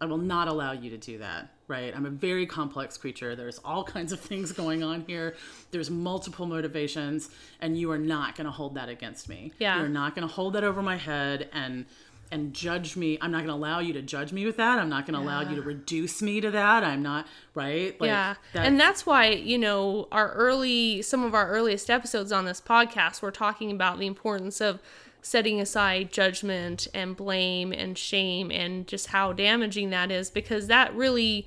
I will not allow you to do that." Right? I'm a very complex creature. There's all kinds of things going on here. There's multiple motivations, and you are not going to hold that against me. Yeah. You're not going to hold that over my head and and judge me. I'm not going to allow you to judge me with that. I'm not going to allow you to reduce me to that. I'm not right. Like, yeah. that's- and that's why, you know, our early, some of our earliest episodes on this podcast, we're talking about the importance of setting aside judgment and blame and shame and just how damaging that is because that really,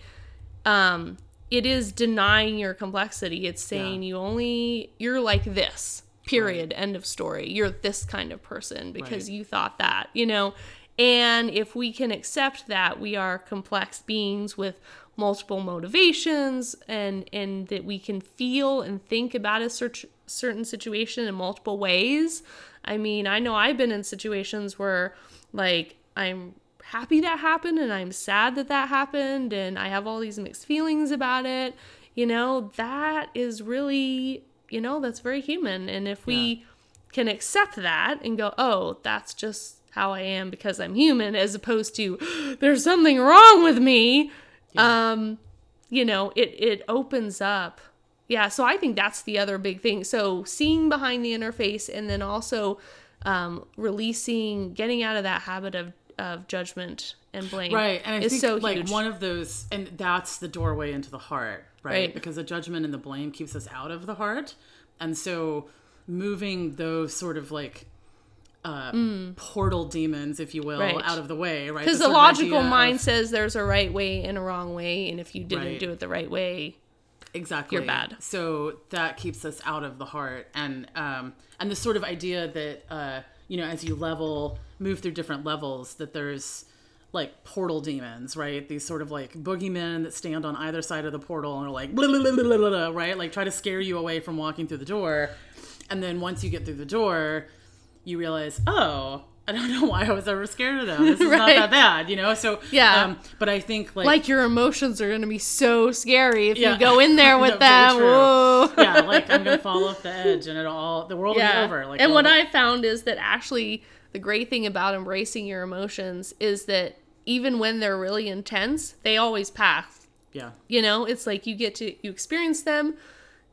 um, it is denying your complexity. It's saying you only, you're like this, period, end of story. You're this kind of person because Right. you thought that, you know? And if we can accept that we are complex beings with multiple motivations and and that we can feel and think about a cer- certain situation in multiple ways. I mean, I know I've been in situations where like I'm happy that happened and I'm sad that that happened and I have all these mixed feelings about it. You know, that is really, you know, that's very human and if we can accept that and go, "Oh, that's just how I am because I'm human," as opposed to there's something wrong with me. Um, you know, it it opens up. Yeah, so I think that's the other big thing. So seeing behind the interface and then also um, releasing, getting out of that habit of of judgment and blame. right and i is think so like huge. one of those and that's the doorway into the heart right? Right. because the judgment and the blame keeps us out of the heart and so moving those sort of like uh, portal demons if you will Mm. Right. out of the way right because The the sort of logical idea of- mind says there's a right way and a wrong way, and if you didn't Right. do it the right way, exactly you're bad. so that keeps us out of the heart and um and the sort of idea that uh you know as you level move through different levels that there's like portal demons right these sort of like boogeymen that stand on either side of the portal and are like blah, blah, blah, right like try to scare you away from walking through the door and then once you get through the door you realize oh I don't know why I was ever scared of them. This is not that bad, you know. So Yeah. um, but I think like like your emotions are going to be so scary if Yeah. you go in there with No, them. Whoa. yeah, like I'm gonna fall off the edge and it all the world will be over. Like and what I found is that actually the great thing about embracing your emotions is that even when they're really intense, they always pass. yeah, You know, it's like you get to you experience them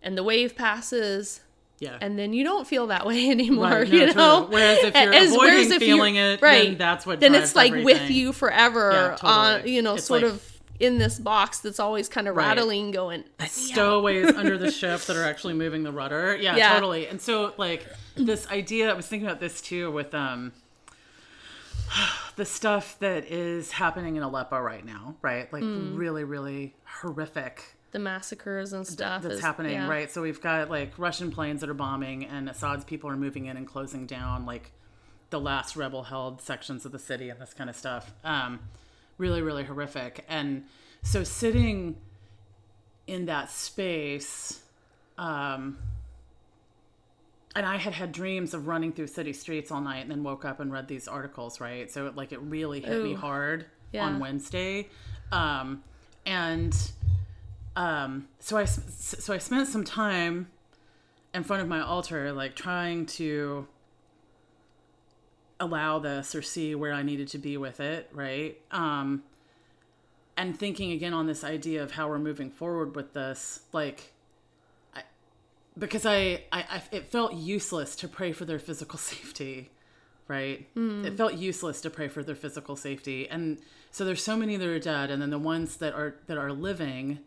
and the wave passes yeah. and then you don't feel that way anymore, Right, no, you know. Whereas if you're As- avoiding whereas if you're- feeling it, then that's what then it's like with you forever Yeah, on totally. you know, It's sort like- of in this box that's always kind of Right. rattling going stowaways under the ship that are actually moving the rudder. Yeah, Yeah. totally. And so like this idea, I was thinking about this too with um the stuff that is happening in Aleppo right now, right? Like Hmm. really, really horrific the massacres and stuff that's is- happening, yeah. right? So we've got like Russian planes that are bombing, and Assad's people are moving in and closing down like the last rebel-held sections of the city and this kind of stuff. Um, really, really horrific. And so sitting in that space, um, and I had had dreams of running through city streets all night and then woke up and read these articles, right? So it, like it really hit me hard Yeah. on Wednesday. Um, and um, so I so I spent some time in front of my altar like trying to allow this or see where I needed to be with it, right? Um, and thinking again on this idea of how we're moving forward with this, like because I, I, I it felt useless to pray for their physical safety right? It mm. felt useless to pray for their physical safety. And so there's so many that are dead and then the ones that are that are living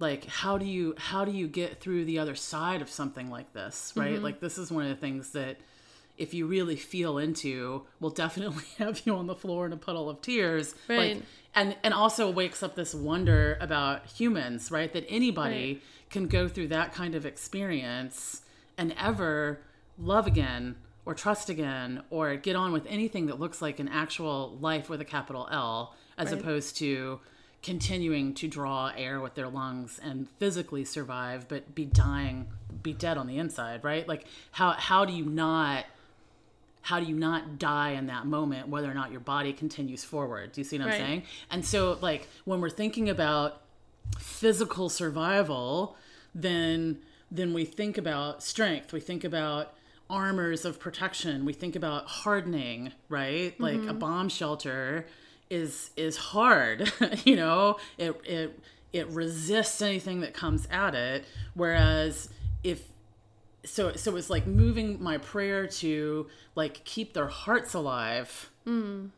like how do you how do you get through the other side of something like this right? Mm-hmm. Like this is one of the things that if you really feel into will definitely have you on the floor in a puddle of tears. Right. like and and also wakes up this wonder about humans right? That anybody Right. Can go through that kind of experience and ever love again or trust again or get on with anything that looks like an actual life with a capital L as Right. opposed to continuing to draw air with their lungs and physically survive but be dying be dead on the inside right like how how do you not how do you not die in that moment whether or not your body continues forward do you see what i'm Right. saying and so like when we're thinking about physical survival then then we think about strength. We think about armors of protection. We think about hardening right? Like a mm-hmm. bomb shelter is is hard you know? It it it resists anything that comes at it. Whereas if so so it's like moving my prayer to like keep their hearts alive. Mm.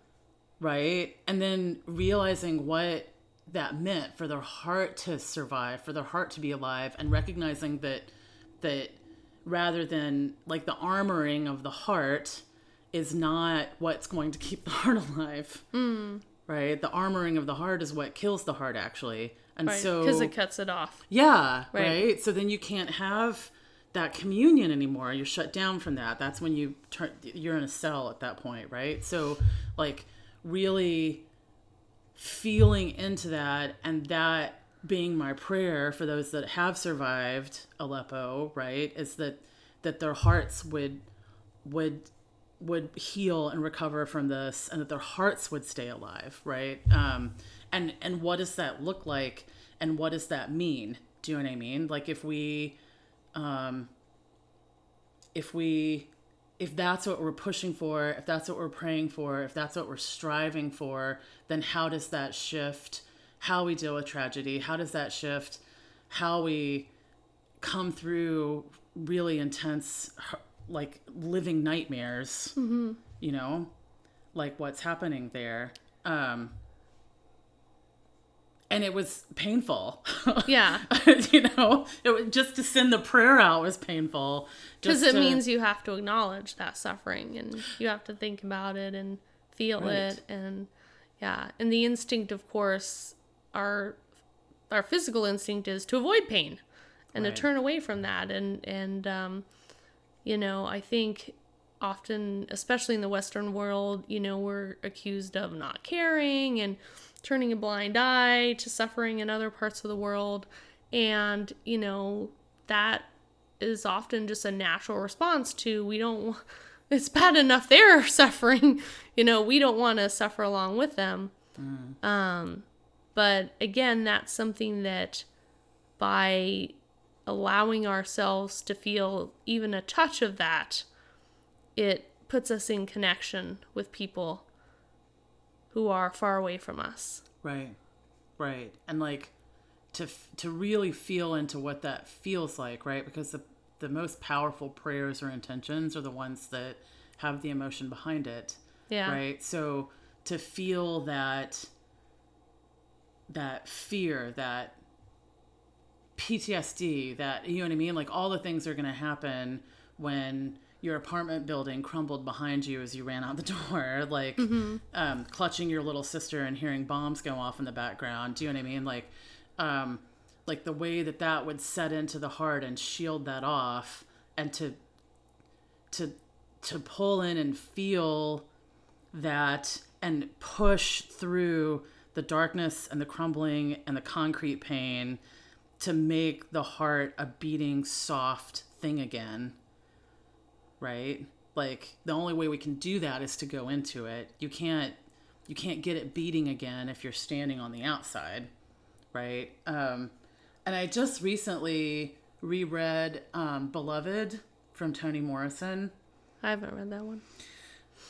Right? And then realizing what that meant for their heart to survive for their heart to be alive and recognizing that that rather than like the armoring of the heart is not what's going to keep the heart alive hmm. right the armoring of the heart is what kills the heart actually and Right. so Because it cuts it off. yeah, Right. right. So then you can't have that communion anymore. You're shut down from that. That's when you turn. You're in a cell at that point, right? So, like, really feeling into that, and that being my prayer for those that have survived Aleppo, right, is that that their hearts would would would heal and recover from this and that their hearts would stay alive right? Um and and what does that look like and what does that mean? Do you know what i mean? Like if we um if we if that's what we're pushing for if that's what we're praying for if that's what we're striving for then how does that shift how we deal with tragedy? How does that shift how we come through really intense like living nightmares you know? Like what's happening there? Um and it was painful Yeah. you know it was, just to send the prayer out was painful Because it to- means you have to acknowledge that suffering and you have to think about it and feel Right. it and yeah. And the instinct of course our our physical instinct is to avoid pain and Right. to turn away from that and and um you know, I think often especially in the western world, you know, we're accused of not caring and turning a blind eye to suffering in other parts of the world. And you know, that is often just a natural response to we don't it's bad enough they're suffering. You know we don't want to suffer along with them. Um but again that's something that by allowing ourselves to feel even a touch of that it puts us in connection with people who are far away from us. Right. Right. And like to to really feel into what that feels like right? Because the the most powerful prayers or intentions are the ones that have the emotion behind it. Yeah. Right? So to feel that that fear that ptsd that you know what i mean? Like all the things are going to happen when your apartment building crumbled behind you as you ran out the door like um, clutching your little sister and hearing bombs go off in the background. Do you know what i mean? Like um, like the way that that would set into the heart and shield that off and to to to pull in and feel that and push through the darkness and the crumbling and the concrete pain to make the heart a beating soft thing again right? Like the only way we can do that is to go into it. You can't you can't get it beating again if you're standing on the outside, right? Um, and I just recently reread um, Beloved from Toni Morrison. I haven't read that one.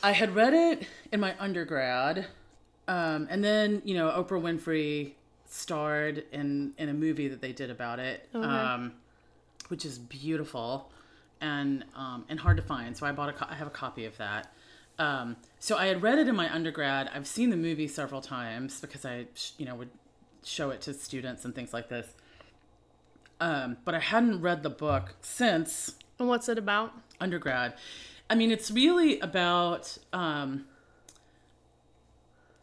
I had read it in my undergrad, um, and then you know Oprah Winfrey starred in in a movie that they did about it, Okay. um, which is beautiful and um, and hard to find. So I bought a co- I have a copy of that. Um, so I had read it in my undergrad. I've seen the movie several times because I sh- you know would show it to students and things like this. Um, but I hadn't read the book since And what's it about? undergrad. I mean, it's really about um,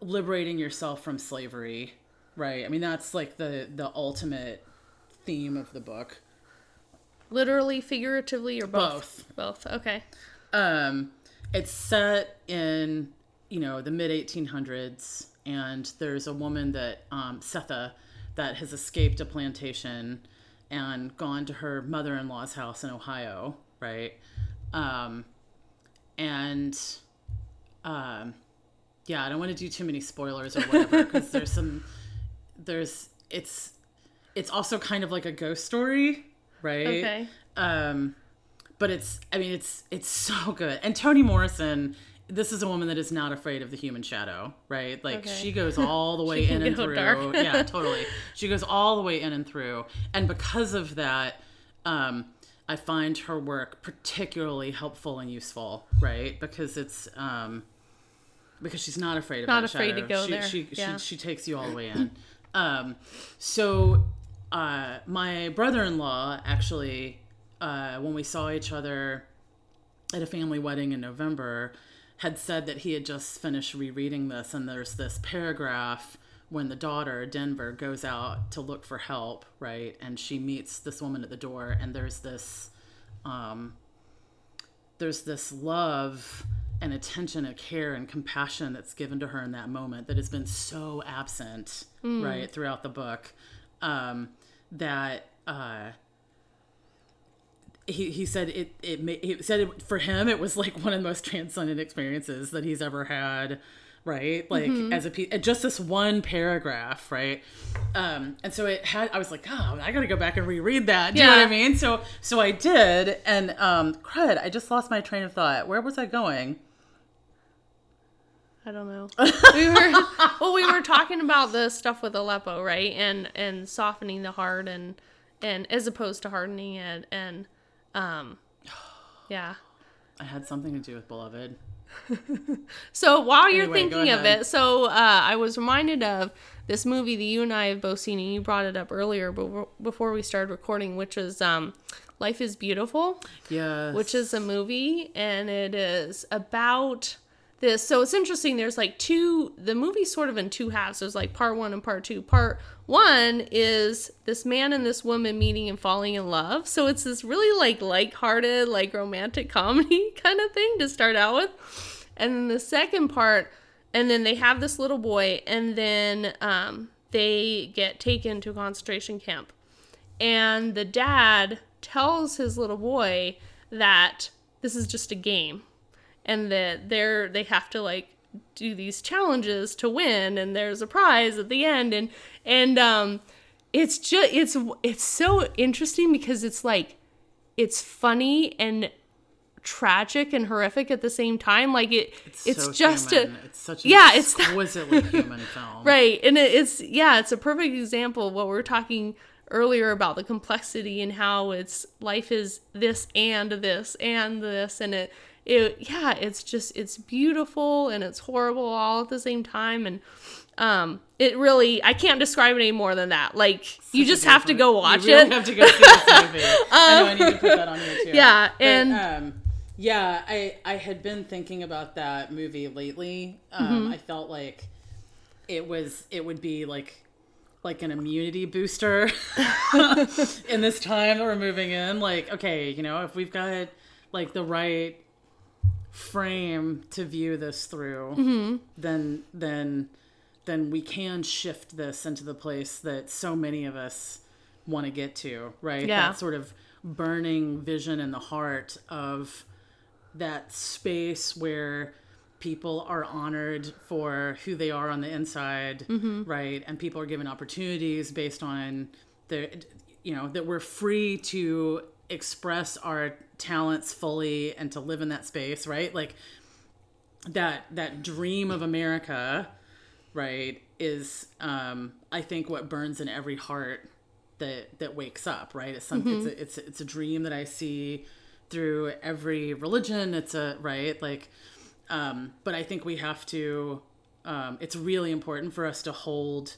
liberating yourself from slavery, right? I mean, that's like the the ultimate theme of the book. Literally, figuratively, or both? Both. Both. Okay. Um, it's set in you know the mid 1800s, and there's a woman that um, Sethe that has escaped a plantation and gone to her mother-in-law's house in Ohio, right? Um, and um, yeah, I don't want to do too many spoilers or whatever because there's some there's it's it's also kind of like a ghost story, right? Okay. Um, but it's I mean it's it's so good. And Toni Morrison, this is a woman that is not afraid of the human shadow, right? Like Okay. she goes all the way in and through. yeah, totally. She goes all the way in and through. And because of that, um, I find her work particularly helpful and useful, right? Because it's um, because she's not afraid of Not afraid to go she, there. She, Yeah. she she takes you all the way in. Um, so uh, my brother-in-law actually, uh, when we saw each other at a family wedding in November, had said that he had just finished rereading this, and there's this paragraph when the daughter Denver goes out to look for help, right, and she meets this woman at the door, and there's this, um, there's this love and attention and care and compassion that's given to her in that moment that has been so absent, right, throughout the book, um, that. Uh, he, he said it it he said it, for him it was like one of the most transcendent experiences that he's ever had right? Like as a pe- just this one paragraph right? Um and so it had i was like oh i gotta go back and reread that. Do you know what Yeah. i mean? So so i did and um crud i just lost my train of thought. Where was i going I don't know. we were well, we were talking about the stuff with Aleppo, right? And and softening the heart and and as opposed to hardening it and um yeah. i had something to do with beloved So while you're Anyway, thinking of it, so uh, I was reminded of this movie that you and I have both seen, and you brought it up earlier, but before we started recording, which is um, "Life Is Beautiful." yes which is a movie and it is about this. So it's interesting there's like two the movie's sort of in two halves. There's like part one and part two. Part one is this man and this woman meeting and falling in love. So it's this really like light-hearted like romantic comedy kind of thing to start out with. And then the second part and then they have this little boy and then um, they get taken to a concentration camp. And the dad tells his little boy that this is just a game and that they're they have to like do these challenges to win and there's a prize at the end and and um it's just it's it's so interesting because it's like it's funny and tragic and horrific at the same time like it it's, so just human. a it's such an yeah, it's- exquisitely human film Right. And it, it's, yeah, it's a perfect example of what we're talking earlier about the complexity and how it's life is this and this and this. And it, it, yeah, it's just, it's beautiful and it's horrible all at the same time. And, um, it really, I can't describe it any more than that. Like, you Such a just have to go watch you really it. have to go see this movie. I know I need to put that on here too. Yeah, But, and- um, yeah, I I had been thinking about that movie lately. Um, Mm-hmm. I felt like it was it would be like like an immunity booster in this time that we're moving in. Like, okay, you know, if we've got like the right frame to view this through, Mm-hmm. then then then we can shift this into the place that so many of us want to get to, right? Yeah. That sort of burning vision in the heart of that space where people are honored for who they are on the inside, right? And people are given opportunities based on their, you know, that we're free to express our talents fully and to live in that space, right? Like that that dream of America, right, is um I think what burns in every heart that that wakes up, right? It's some it's a, it's a, it's a dream that I see through every religion. It's a right like um but I think we have to um it's really important for us to hold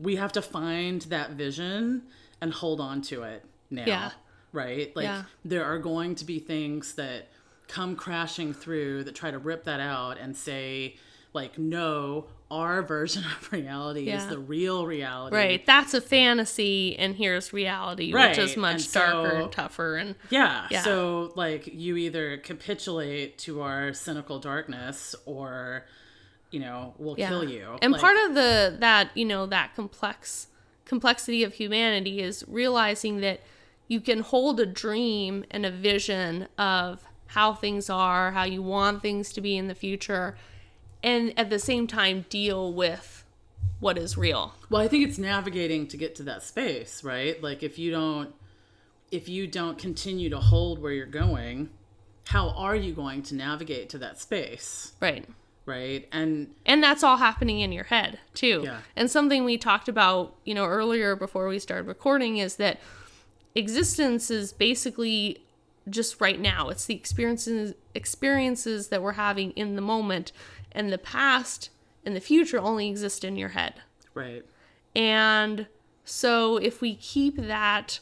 we have to find that vision and hold on to it now. Yeah. Right? Like Yeah. there are going to be things that come crashing through that try to rip that out and say like no our version of reality is the real reality Right. That's a fantasy, and here's reality, Right, which is much darker and tougher. And yeah, Yeah. so like you either capitulate to our cynical darkness or you know we'll yeah. kill you And Like, part of the that you know that complex complexity of humanity is realizing that you can hold a dream and a vision of how things are, how you want things to be in the future, and at the same time deal with what is real. well i think it's navigating to get to that space right like if you don't if you don't continue to hold where you're going how are you going to navigate to that space Right. right and and that's all happening in your head too Yeah. and something we talked about you know earlier before we started recording is that existence is basically just right now it's the experiences experiences that we're having in the moment and the past and the future only exist in your head right and so if we keep that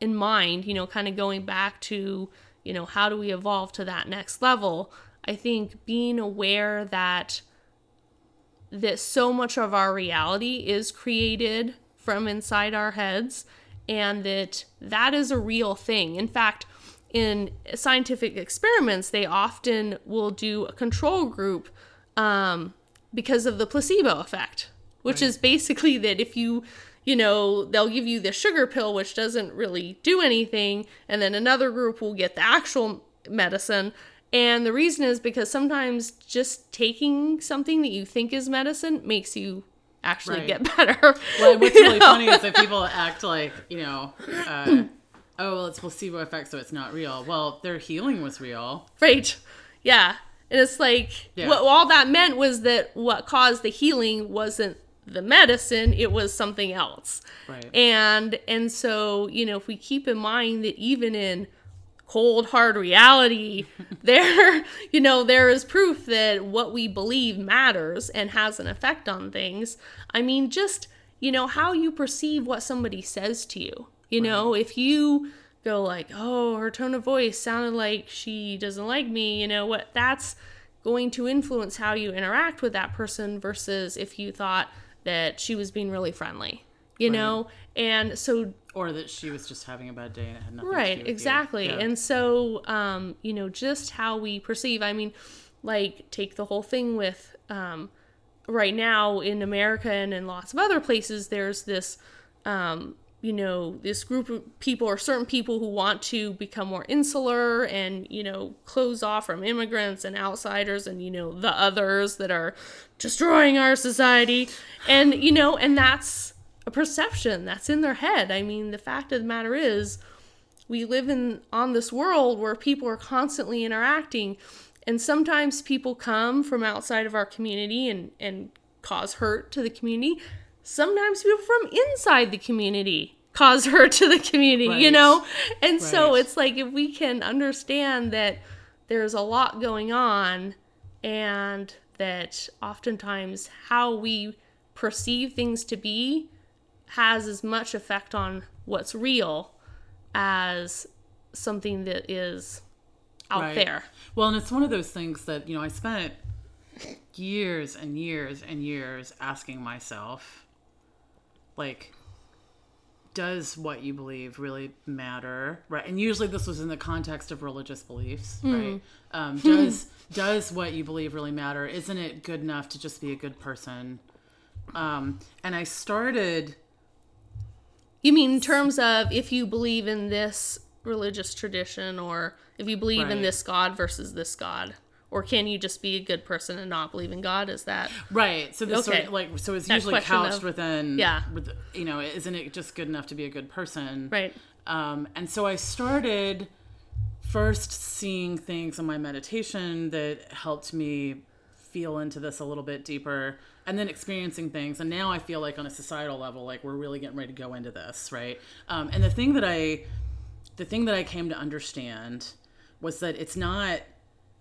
in mind, you know, kind of going back to, you know, how do we evolve to that next level? I think being aware that that so much of our reality is created from inside our heads and that that is a real thing. In fact, in scientific experiments, they often will do a control group um, because of the placebo effect, which is basically that if you, you know, they'll give you the sugar pill, which doesn't really do anything, and then another group will get the actual medicine. And the reason is because sometimes just taking something that you think is medicine makes you actually Right. get better. well what's really know? funny is that people act like you know uh, oh well it's placebo effect so it's not real well their healing was real Right. Yeah. And it's like Yeah. what all that meant was that what caused the healing wasn't the medicine, it was something else. Right. And and so, you know, if we keep in mind that even in cold hard reality, there you know, there is proof that what we believe matters and has an effect on things. I mean, just, you know, how you perceive what somebody says to you. You know, if you go like, "Oh, her tone of voice sounded like she doesn't like me," you know, what that's going to influence how you interact with that person versus if you thought that she was being really friendly. You know? And so or that she was just having a bad day and it had nothing to do right exactly Yeah. and so um you know just how we perceive i mean like take the whole thing with um right now in america and in lots of other places there's this um you know this group of people or certain people who want to become more insular and you know close off from immigrants and outsiders and you know the others that are destroying our society and you know and that's a perception that's in their head. I mean the fact of the matter is we live in on this world where people are constantly interacting and sometimes people come from outside of our community and and cause hurt to the community. Sometimes people from inside the community cause hurt to the community you know? And so it's like if we can understand that there's a lot going on and that oftentimes how we perceive things to be has as much effect on what's real as something that is out Right. there. Well, and it's one of those things that, you know, I spent years and years and years asking myself, like, does what you believe really matter? Right. And usually this was in the context of religious beliefs, right? Um, does does what you believe really matter? Isn't it good enough to just be a good person? Um, and I started You mean in terms of if you believe in this religious tradition or if you believe in this God versus this God. Or can you just be a good person and not believe in God? Is that Right. So this sort of like so it's That usually couched of- within Yeah. with you know, isn't it just good enough to be a good person? right? Um, and so I started first seeing things in my meditation that helped me feel into this a little bit deeper and then experiencing things. And now I feel like on a societal level, like we're really getting ready to go into this, right? Um, and the thing that I, the thing that I came to understand was that it's not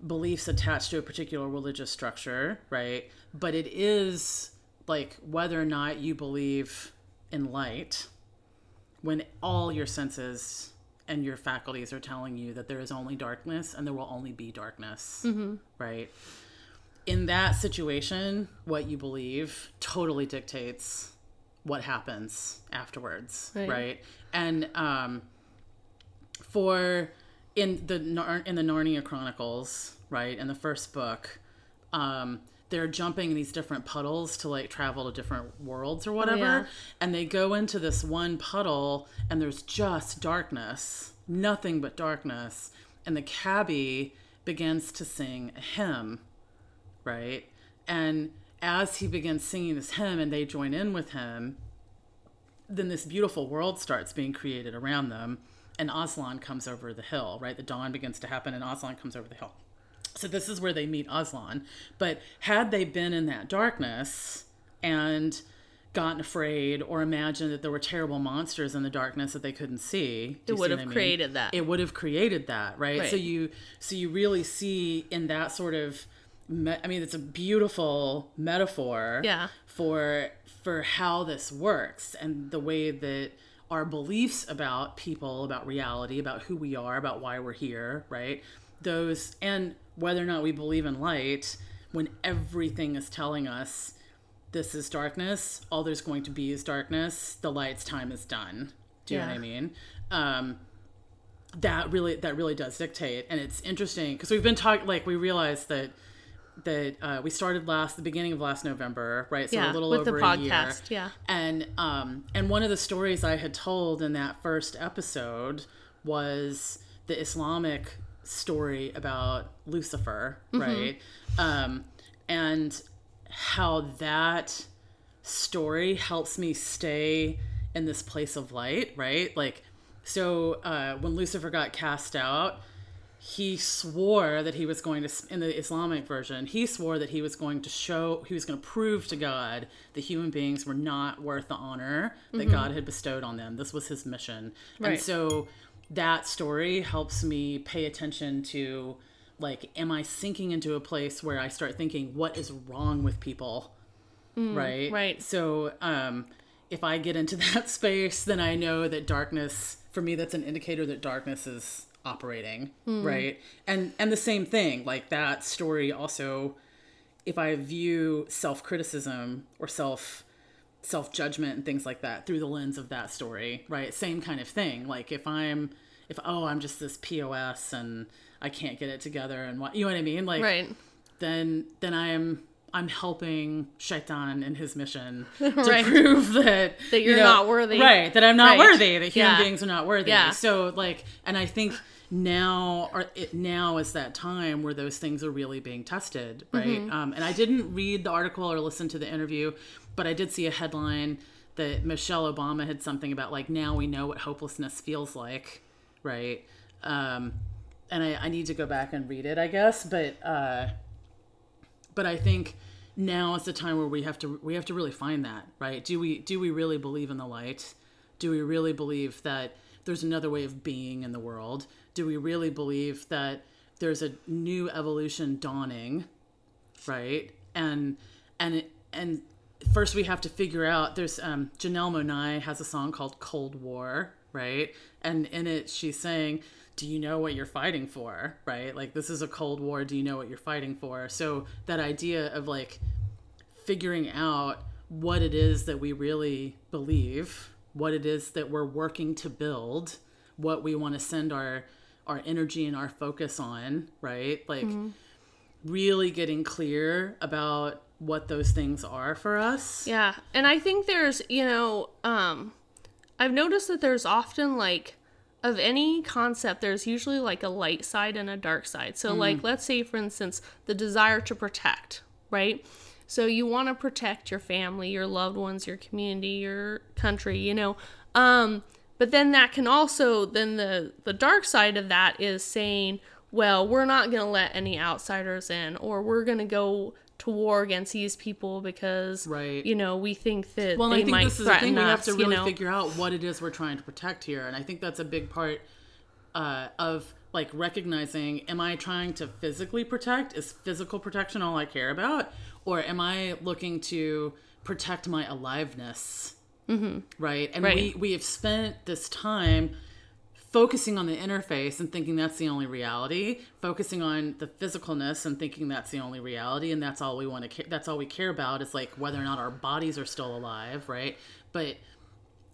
beliefs attached to a particular religious structure, right? But it is like whether or not you believe in light when all your senses and your faculties are telling you that there is only darkness and there will only be darkness, right? In that situation, what you believe totally dictates what happens afterwards, Right. right? And um, for in the in the Narnia Chronicles, right, in the first book, um, they're jumping these different puddles to like travel to different worlds or whatever, yeah. and they go into this one puddle, and there's just darkness, nothing but darkness, and the cabbie begins to sing a hymn, right, and as he begins singing this hymn, and they join in with him, then this beautiful world starts being created around them and Aslan comes over the hill, right? The dawn begins to happen and Aslan comes over the hill. So this is where they meet Aslan. But had they been in that darkness and gotten afraid or imagined that there were terrible monsters in the darkness that they couldn't see, It would have I mean? created that. It would have created that, right? Right. So you so you really see in that sort of me- I mean it's a beautiful metaphor Yeah. for for how this works and the way that our beliefs about people, about reality, about who we are, about why we're here, right? Those and whether or not we believe in light, when everything is telling us this is darkness, all there's going to be is darkness, the light's time is done. Do you know what I mean? Um, that really that really does dictate, and it's interesting because we've been talking like we realized that that uh, we started last the beginning of last November, right? So Yeah, a little with over the a year. podcast, yeah. And um and one of the stories I had told in that first episode was the Islamic story about Lucifer, Mm-hmm. right? Um and how that story helps me stay in this place of light, right? Like so uh when Lucifer got cast out, he swore that he was going to in the islamic version he swore that he was going to show he was going to prove to god that human beings were not worth the honor that god had bestowed on them. This was his mission. And Right. so that story helps me pay attention to like am i sinking into a place where i start thinking what is wrong with people? Right? right. so um if i get into that space then i know that darkness for me that's an indicator that darkness is operating hmm. right? And and the same thing like that story also if i view self-criticism or self self-judgment and things like that through the lens of that story right? Same kind of thing like if i'm if oh i'm just this pos and i can't get it together and what you know what i mean? Like Right. then then I'm I'm helping Shaitan in his mission to Right. prove that That you're you know, not worthy. right? That I'm not Right. worthy. That human Yeah. beings are not worthy. Yeah. So like, and I think now or it now is that time where those things are really being tested, right? Mm-hmm. Um, and I didn't read the article or listen to the interview, but I did see a headline that Michelle Obama had something about like now we know what hopelessness feels like, right? Um, and I, I need to go back and read it, I guess, but uh, but I think now is the time where we have to we have to really find that right. Do we do we really believe in the light? Do we really believe that there's another way of being in the world? Do we really believe that there's a new evolution dawning, right? And and and first we have to figure out. There's um, Janelle Monae has a song called Cold War, right? And in it she's saying, "Do you know what you're fighting for?" Right? Like this is a Cold War. Do you know what you're fighting for? So that idea of like figuring out what it is that we really believe, what it is that we're working to build, what we want to send our our energy and our focus on, right? Like really getting clear about what those things are for us. Yeah. And I think there's, you know, um I've noticed that there's often like of any concept, there's usually like a light side and a dark side. So, like, let's say, for instance, the desire to protect, right? So, you want to protect your family, your loved ones, your community, your country, you know. Um, but then that can also, then the, the dark side of that is saying, well, we're not going to let any outsiders in, or we're going to go to war against these people because, Right. you know, we think that Well, they I think might this is the thing we have us, to you really know. figure out what it is we're trying to protect here, and I think that's a big part uh, of like recognizing: Am I trying to physically protect? Is physical protection all I care about, or am I looking to protect my aliveness? Mm-hmm. Right, and Right. we we have spent this time focusing on the interface and thinking that's the only reality focusing on the physicalness and thinking that's the only reality and that's all we want to care that's all we care about is like whether or not our bodies are still alive right but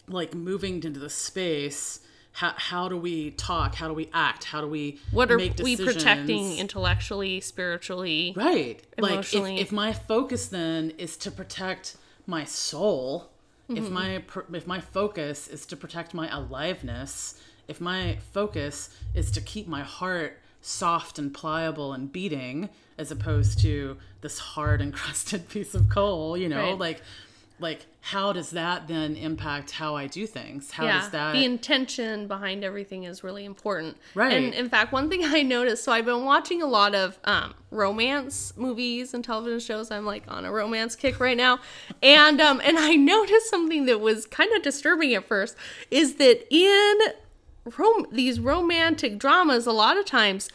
like moving into the space how, how do we talk how do we act how do we What are we protecting intellectually, spiritually? right like if, emotionally? if my focus then is to protect my soul Mm-hmm. if my if my focus is to protect my aliveness if my focus is to keep my heart soft and pliable and beating as opposed to this hard encrusted piece of coal you know Right. like like how does that then impact how i do things how yeah, does that the intention behind everything is really important. Right. And in fact, one thing I noticed, so I've been watching a lot of um, romance movies and television shows. I'm like on a romance kick right now, and um, and I noticed something that was kind of disturbing at first is that in rom- these romantic dramas, a lot of times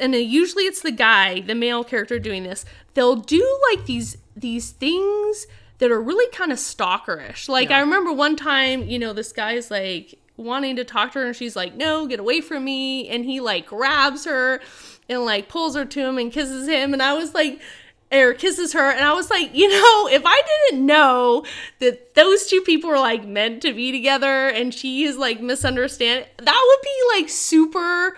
and usually it's the guy, the male character doing this. They'll do like these these things that are really kind of stalkerish. Like Yeah. I remember one time, you know, this guy's like wanting to talk to her and she's like, "No, get away from me." And he like grabs her and like pulls her to him and kisses him and I was like or kisses her and I was like, you know, if I didn't know that those two people were like meant to be together and she is like misunderstand, that would be like super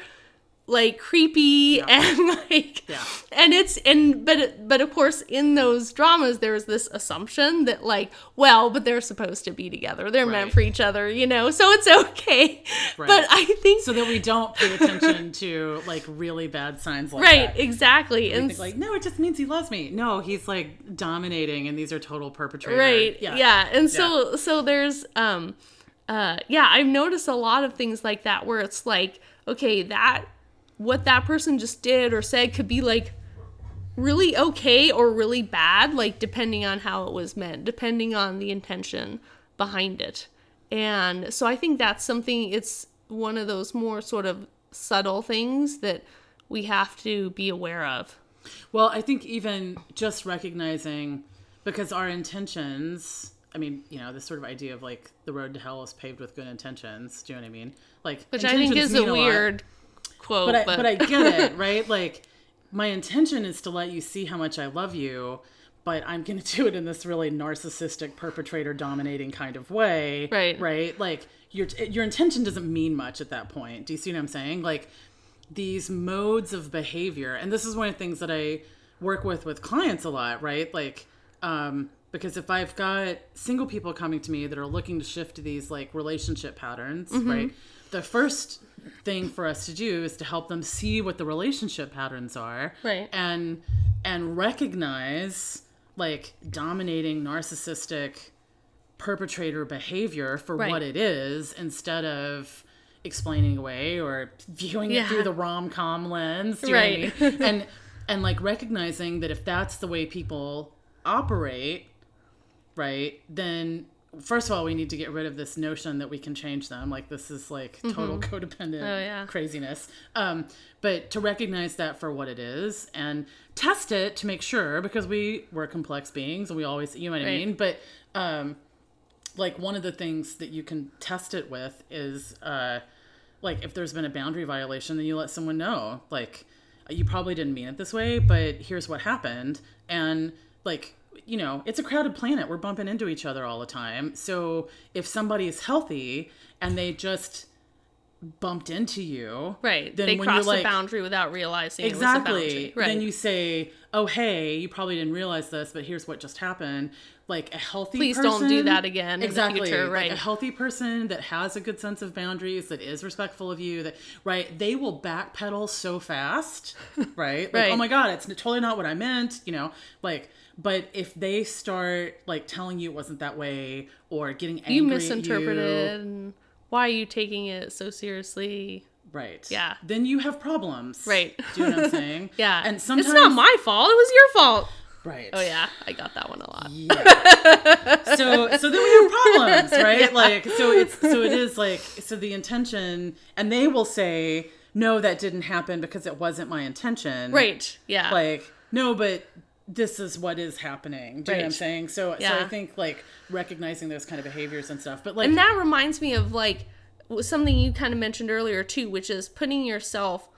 like creepy and like Yeah. and it's and but but of course in those dramas there's this assumption that like well but they're supposed to be together they're meant for each other you know so it's okay Right. but i think so that we don't pay attention to like really bad signs like right that. exactly We and think like, no, it just means he loves me. No, he's like dominating, and these are total perpetrators. right yeah, yeah. and so so there's um uh yeah i've noticed a lot of things like that where it's like okay that what that person just did or said could be like really okay or really bad like depending on how it was meant depending on the intention behind it and so i think that's something it's one of those more sort of subtle things that we have to be aware of Well, I think even just recognizing because our intentions. I mean, you know, this sort of idea of like the road to hell is paved with good intentions. Do you know what I mean? Like, which i think is a mean lot. Quote but I, but I get it, right? Like, my intention is to let you see how much I love you, but I'm going to do it in this really narcissistic, perpetrator dominating kind of way, Right. Right? Like, your your intention doesn't mean much at that point. Do you see what I'm saying? Like, these modes of behavior, and this is one of the things that I work with with clients a lot, right? Like, um, because if I've got single people coming to me that are looking to shift to these like relationship patterns, right? The first thing for us to do is to help them see what the relationship patterns are, Right. And and recognize like dominating narcissistic perpetrator behavior for Right. what it is instead of explaining away or viewing it through the rom-com lens know I Right. mean? and and like recognizing that if that's the way people operate right then first of all we need to get rid of this notion that we can change them. Like this is like total codependent Oh, yeah. craziness. Um but to recognize that for what it is and test it to make sure because we we're complex beings and we always you know what i mean? But um like one of the things that you can test it with is uh like if there's been a boundary violation then you let someone know. Like you probably didn't mean it this way but here's what happened. And like you know it's a crowded planet we're bumping into each other all the time so if somebody is healthy and they just bumped into you, Right. Then they when crossed you're a boundary without realizing it was a exactly. Right. then you say, "Oh, hey, you probably didn't realize this, but here's what just happened." Like a healthy Please person, don't do that again in the Exactly, future, Like right. a healthy person that has a good sense of boundaries, that is respectful of you, that right, they will backpedal so fast, right? Like, Right. oh my god, it's totally not what I meant, you know, like. But if they start like telling you it wasn't that way, or getting angry, you misinterpreted and why are you taking it so seriously? Right. Yeah. Then you have problems. Right. Do you know what I'm saying? Yeah. And sometimes it's not my fault. It was your fault. right. Oh yeah, I got that one a lot. Yeah. so so then we have problems, right? Like so it's so it is like so the intention and they will say no that didn't happen because it wasn't my intention. Right. Yeah. Like no but this is what is happening. Do you know what I'm saying? So so I think like recognizing those kind of behaviors and stuff. But like and that reminds me of like something you kind of mentioned earlier too, which is putting yourself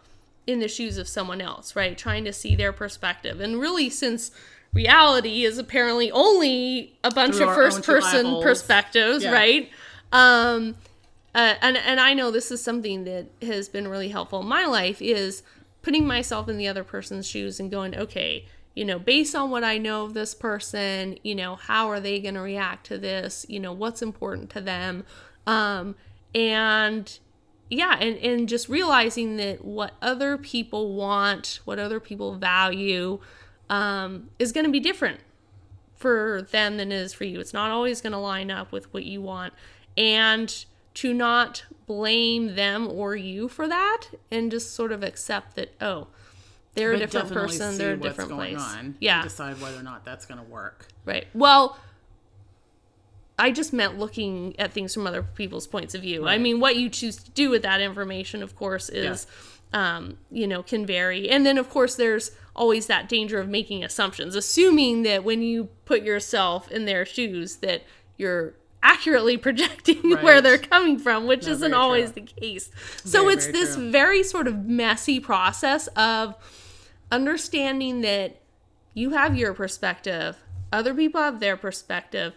in the shoes of someone else, right? Trying to see their perspective. And really since reality is apparently only a bunch Through of first person perspectives, Yeah. right? Um uh, and and I know this is something that has been really helpful in my life is putting myself in the other person's shoes and going, okay, you know, based on what I know of this person, you know, how are they going to react to this? You know, what's important to them? Um, and yeah, and, and just realizing that what other people want, what other people value, um, is going to be different for them than it is for you. It's not always going to line up with what you want. And to not blame them or you for that and just sort of accept that, oh, they're a different person, they're a different going place. on Yeah. and decide whether or not that's going to work. Right. Well, I just meant looking at things from other people's points of view. I mean, what you choose to do with that information, of course, is, um, you know, can vary. And then, of course, there's always that danger of making assumptions, assuming that when you put yourself in their shoes, that you're accurately projecting where they're coming from, which No, isn't always true. the case. So Very, it's very this true. very sort of messy process of understanding that you have your perspective, other people have their perspective,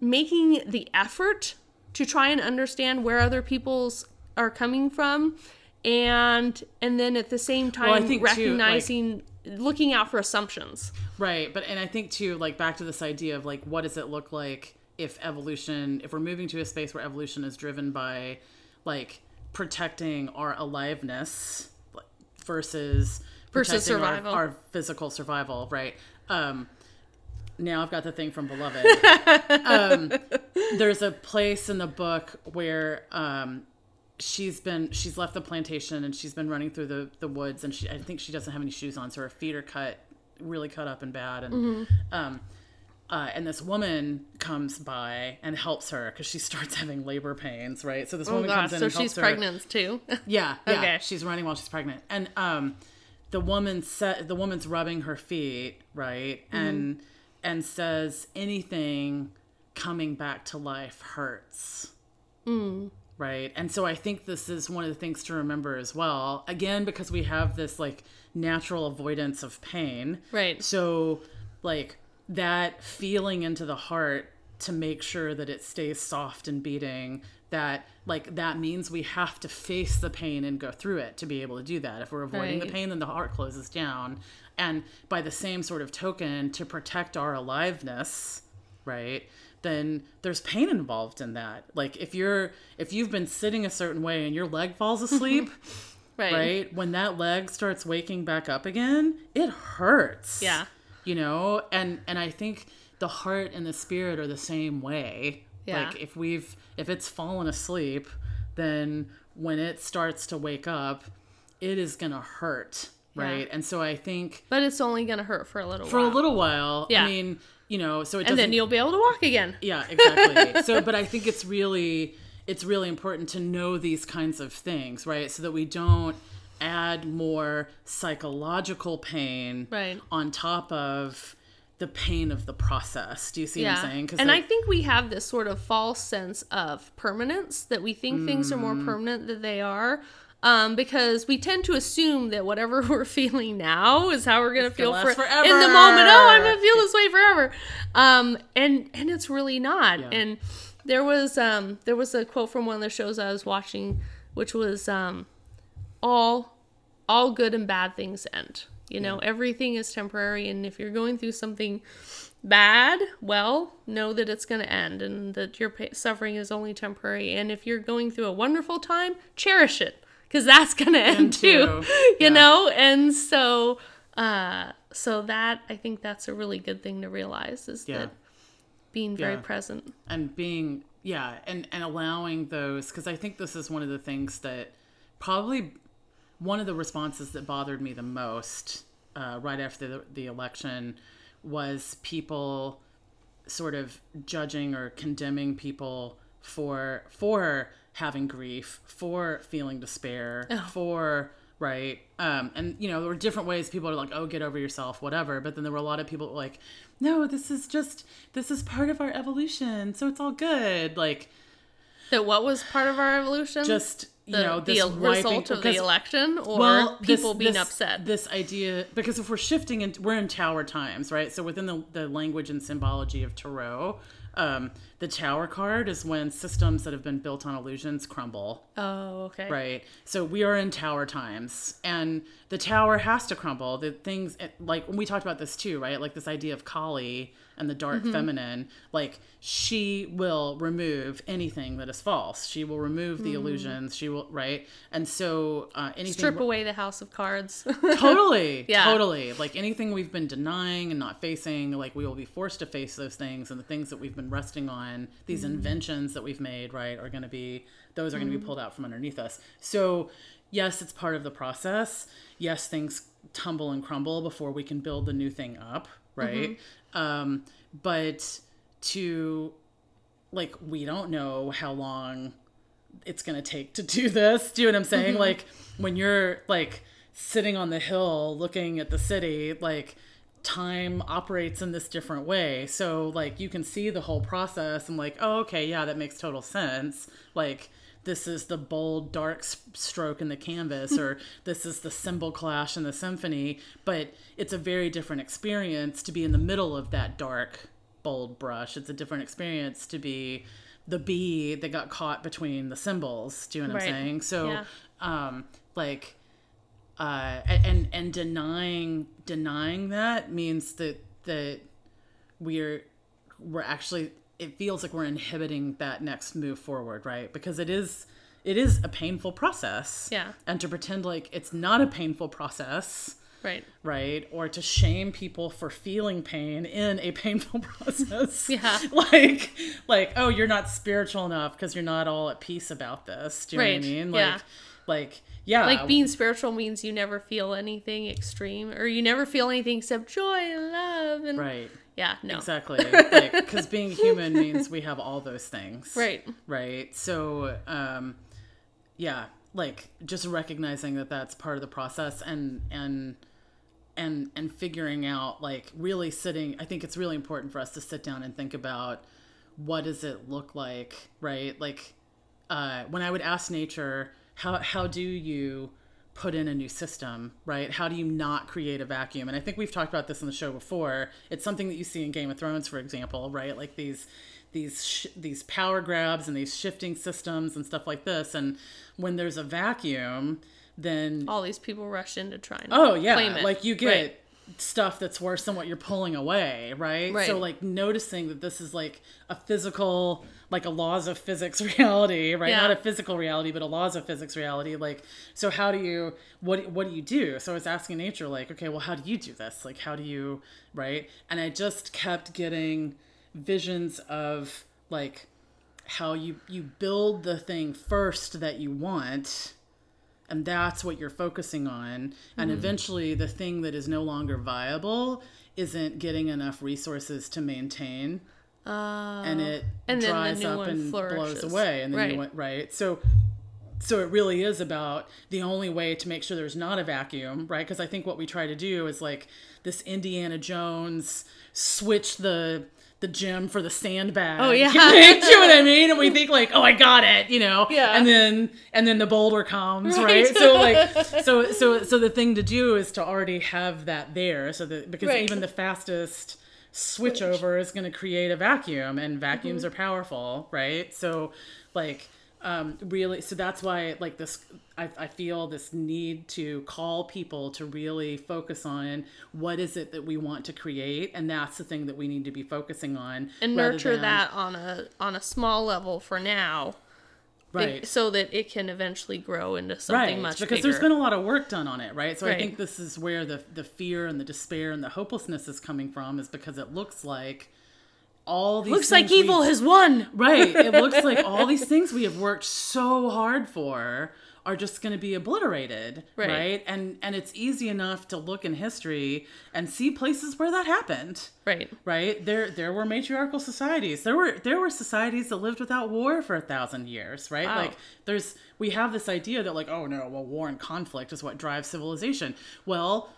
making the effort to try and understand where other people's are coming from and and then at the same time I think, too, like- recognizing looking out for assumptions. Right, but and I think too, like back to this idea of like what does it look like if evolution, if we're moving to a space where evolution is driven by like protecting our aliveness versus Versus protecting our- survival. our, physical survival, right? Um, now I've got the thing from Beloved. um, there's a place in the book where um, she's been she's left the plantation and she's been running through the the woods and she I think she doesn't have any shoes on, so her feet are cut really cut up and bad and Mm-hmm. um uh, and this woman comes by and helps her because she starts having labor pains, right? So this Oh woman gosh, comes in so and helps she's her. pregnant too. Yeah, yeah. Okay. She's running while she's pregnant, and um, the woman said the woman's rubbing her feet, right, Mm-hmm. and and says anything coming back to life hurts. Mm. Right. And so I think this is one of the things to remember as well. Again, because we have this like natural avoidance of pain. Right. So, like, that feeling into the heart to make sure that it stays soft and beating, that, like, that means we have to face the pain and go through it to be able to do that. If we're avoiding Right. the pain, then the heart closes down. And by the same sort of token, to protect our aliveness, right? Then there's pain involved in that. Like if you're if you've been sitting a certain way and your leg falls asleep, Right. right? When that leg starts waking back up again, it hurts. Yeah. You know, and and I think the heart and the spirit are the same way. Yeah. Like if we've if it's fallen asleep, then when it starts to wake up, it is going to hurt, right? And so I think But it's only gonna hurt for a little for while. For a little while, Yeah. I mean, you know, so it and then you'll be able to walk again. yeah, exactly. so, but I think it's really it's really important to know these kinds of things, right? So that we don't add more psychological pain Right. on top of the pain of the process. Do you see what I'm saying? and I think we have this sort of false sense of permanence that we think things are more Mm. permanent than they are. Um, because we tend to assume that whatever we're feeling now is how we're gonna feel for forever. in the moment. Oh, I'm gonna feel this way forever. Um, and and it's really not. Yeah. And there was um there was a quote from one of the shows I was watching which was um, all all good and bad things end. You know, everything is temporary, and if you're going through something bad, well, know that it's going to end and that your pa- suffering is only temporary. And if you're going through a wonderful time, cherish it because that's going to end too. You Yeah. know, and so uh so that I think that's a really good thing to realize is Yeah. that being very Yeah. present. and being yeah and and allowing those because i think this is one of the things that probably one of the responses that bothered me the most uh, right after the, the election was people sort of judging or condemning people for for having grief for feeling despair for right um and you know there were different ways people are like oh get over yourself whatever but then there were a lot of people like no this is just this is part of our evolution so it's all good like That what was part of our evolution? just you the, know the this el- result of the election or well, this- people being this- upset. This idea, because if we're shifting into, we're in tower times, right? So within the, the language and symbology of tarot, um, the tower card is when systems that have been built on illusions crumble, oh, okay. right? So we are in tower times, and the tower has to crumble. The things like when we talked about this too, right? Like this idea of Kali and the dark Mm-hmm. feminine, like she will remove anything that is false. She will remove the illusions. She will, right? And so uh, anything Mm. Strip away the house of cards. totally Yeah. totally like anything we've been denying and not facing like we will be forced to face those things and the things that we've been resting on these Mm-hmm. inventions that we've made right are going to be those are going to Mm-hmm. be pulled out from underneath us so yes it's part of the process yes things tumble and crumble before we can build the new thing up right Mm-hmm. um but to like we don't know how long it's going to take to do this. Do you know what I'm saying? Like when you're like sitting on the hill looking at the city, like time operates in this different way. So like you can see the whole process and like, oh, okay, yeah, that makes total sense. Like this is the bold dark stroke in the canvas or this is the cymbal clash in the symphony, but it's a very different experience to be in the middle of that dark bold brush. It's a different experience to be the bee that got caught between the cymbals. Do you know what Right. I'm saying? So, Yeah. um, like, uh, and and denying denying that means that that we're we're actually it feels like we're inhibiting that next move forward, right? Because it is it is a painful process. Yeah. And to pretend like it's not a painful process right. right? Or to shame people for feeling pain in a painful process. Yeah. Like, like, oh, you're not spiritual enough because you're not all at peace about this. Do you know what I mean? Yeah. Like, like, yeah. Like being spiritual means you never feel anything extreme or you never feel anything except joy and love and right. yeah, no. Exactly. Like, because being human means we have all those things. Right. Right. So, um, yeah, like just recognizing that that's part of the process and, and, and and figuring out like really sitting i think it's really important for us to sit down and think about what does it look like right like uh, when i would ask nature how how do you put in a new system right? How do you not create a vacuum? And i think we've talked about this on the show before. It's something that you see in game of thrones for example right? Like these these sh- these power grabs and these shifting systems and stuff like this. And when there's a vacuum then All these people rush in to try and Oh yeah, claim it. like you get Right. Stuff that's worse than what you're pulling away, right? Right. So like noticing that this is like a physical, like a laws of physics reality, right? Yeah. Not a physical reality, but a laws of physics reality. Like, so how do you what what do you do? So I was asking nature, like, okay, well, how do you do this? Like, how do you right? And I just kept getting visions of like how you you build the thing first that you want and that's what you're focusing on and Mm-hmm. eventually the thing that is no longer viable isn't getting enough resources to maintain and it Uh, and then the dries up and blows away and then Right. you went right so so it really is about the only way to make sure there's not a vacuum right because i think what we try to do is like this indiana jones switch the the gym for the sandbag Oh, yeah. you know what i mean and we think like oh i got it you know Yeah. and then and then the boulder comes Right. right, so like so so so the thing to do is to already have that there so that because Right. even the fastest switch over is going to create a vacuum and vacuums Mm-hmm. are powerful right so like um, really so that's why like this I, I feel this need to call people to really focus on what is it that we want to create and that's the thing that we need to be focusing on and nurture than- that on a on a small level for now. Right. so that it can eventually grow into something much better. because bigger. there's been a lot of work done on it right? So i think this is where the the fear and the despair and the hopelessness is coming from is because it looks like all these looks like we- evil has won. Right. It looks like all these things we have worked so hard for are just going to be obliterated Right. right. and and it's easy enough to look in history and see places where that happened. Right. Right? There there were matriarchal societies. There were there were societies that lived without war for a thousand years right? Wow. like there's we have this idea that like oh no well war and conflict is what drives civilization. Well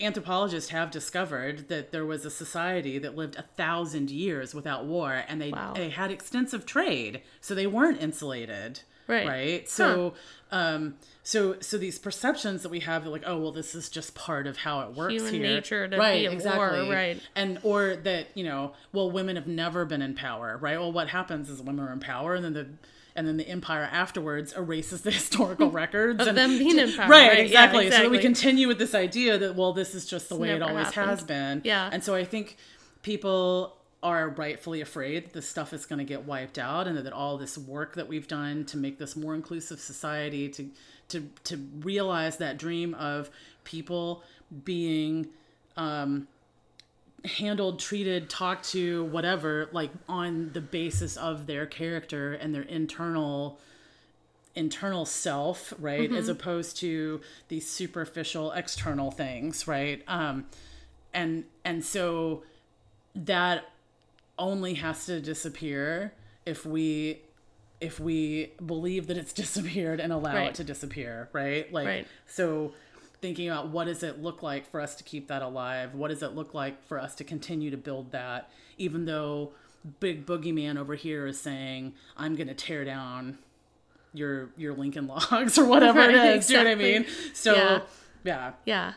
anthropologists have discovered that there was a society that lived a thousand years without war and they Wow. they had extensive trade so they weren't insulated Right. right so um so so these perceptions that we have like oh well this is just part of how it works Human here nature to right at war, exactly right. and or that you know well women have never been in power right well what happens is women are in power and then the and then the empire afterwards erases the historical records Of and them being in power, right, right? Yeah, exactly. so that we continue with this idea that well this is just the way it always happened. has been Yeah. and so i think people are rightfully afraid that this stuff is going to get wiped out and that all this work that we've done to make this more inclusive society to to to realize that dream of people being um handled treated talked to whatever like on the basis of their character and their internal internal self right as opposed to these superficial external things right um and and so that only has to disappear if we if we believe that it's disappeared and allow Right. it to disappear right like Right. so thinking about what does it look like for us to keep that alive? What does it look like for us to continue to build that even though big boogeyman over here is saying i'm going to tear down your your lincoln logs or whatever it Right, is do you know what i mean? so Yeah. yeah. Yeah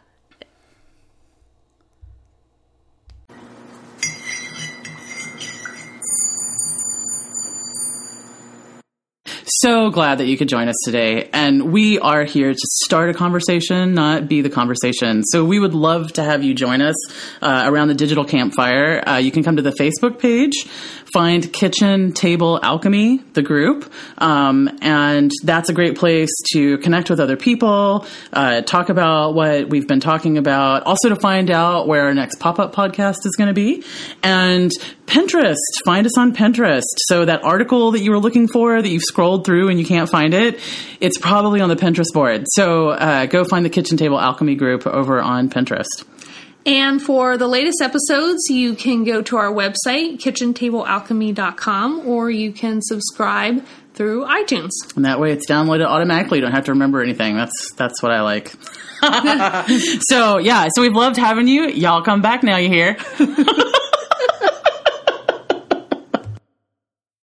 so glad that you could join us today. And we are here to start a conversation, not be the conversation. So we would love to have you join us uh, around the digital campfire. Uh, you can come to the Facebook page, find Kitchen Table Alchemy, the group. Um, and that's a great place to connect with other people, uh, talk about what we've been talking about, also to find out where our next pop up podcast is going to be. And Pinterest, find us on Pinterest. So that article that you were looking for that you've scrolled through and you can't find it, it's probably on the Pinterest board. So uh, go find the Kitchen Table Alchemy group over on Pinterest. And for the latest episodes, you can go to our website, kitchentablealchemy.com, or you can subscribe through iTunes. And that way it's downloaded automatically. You don't have to remember anything. That's that's what I like. so yeah, so we've loved having you. Y'all come back now, you hear?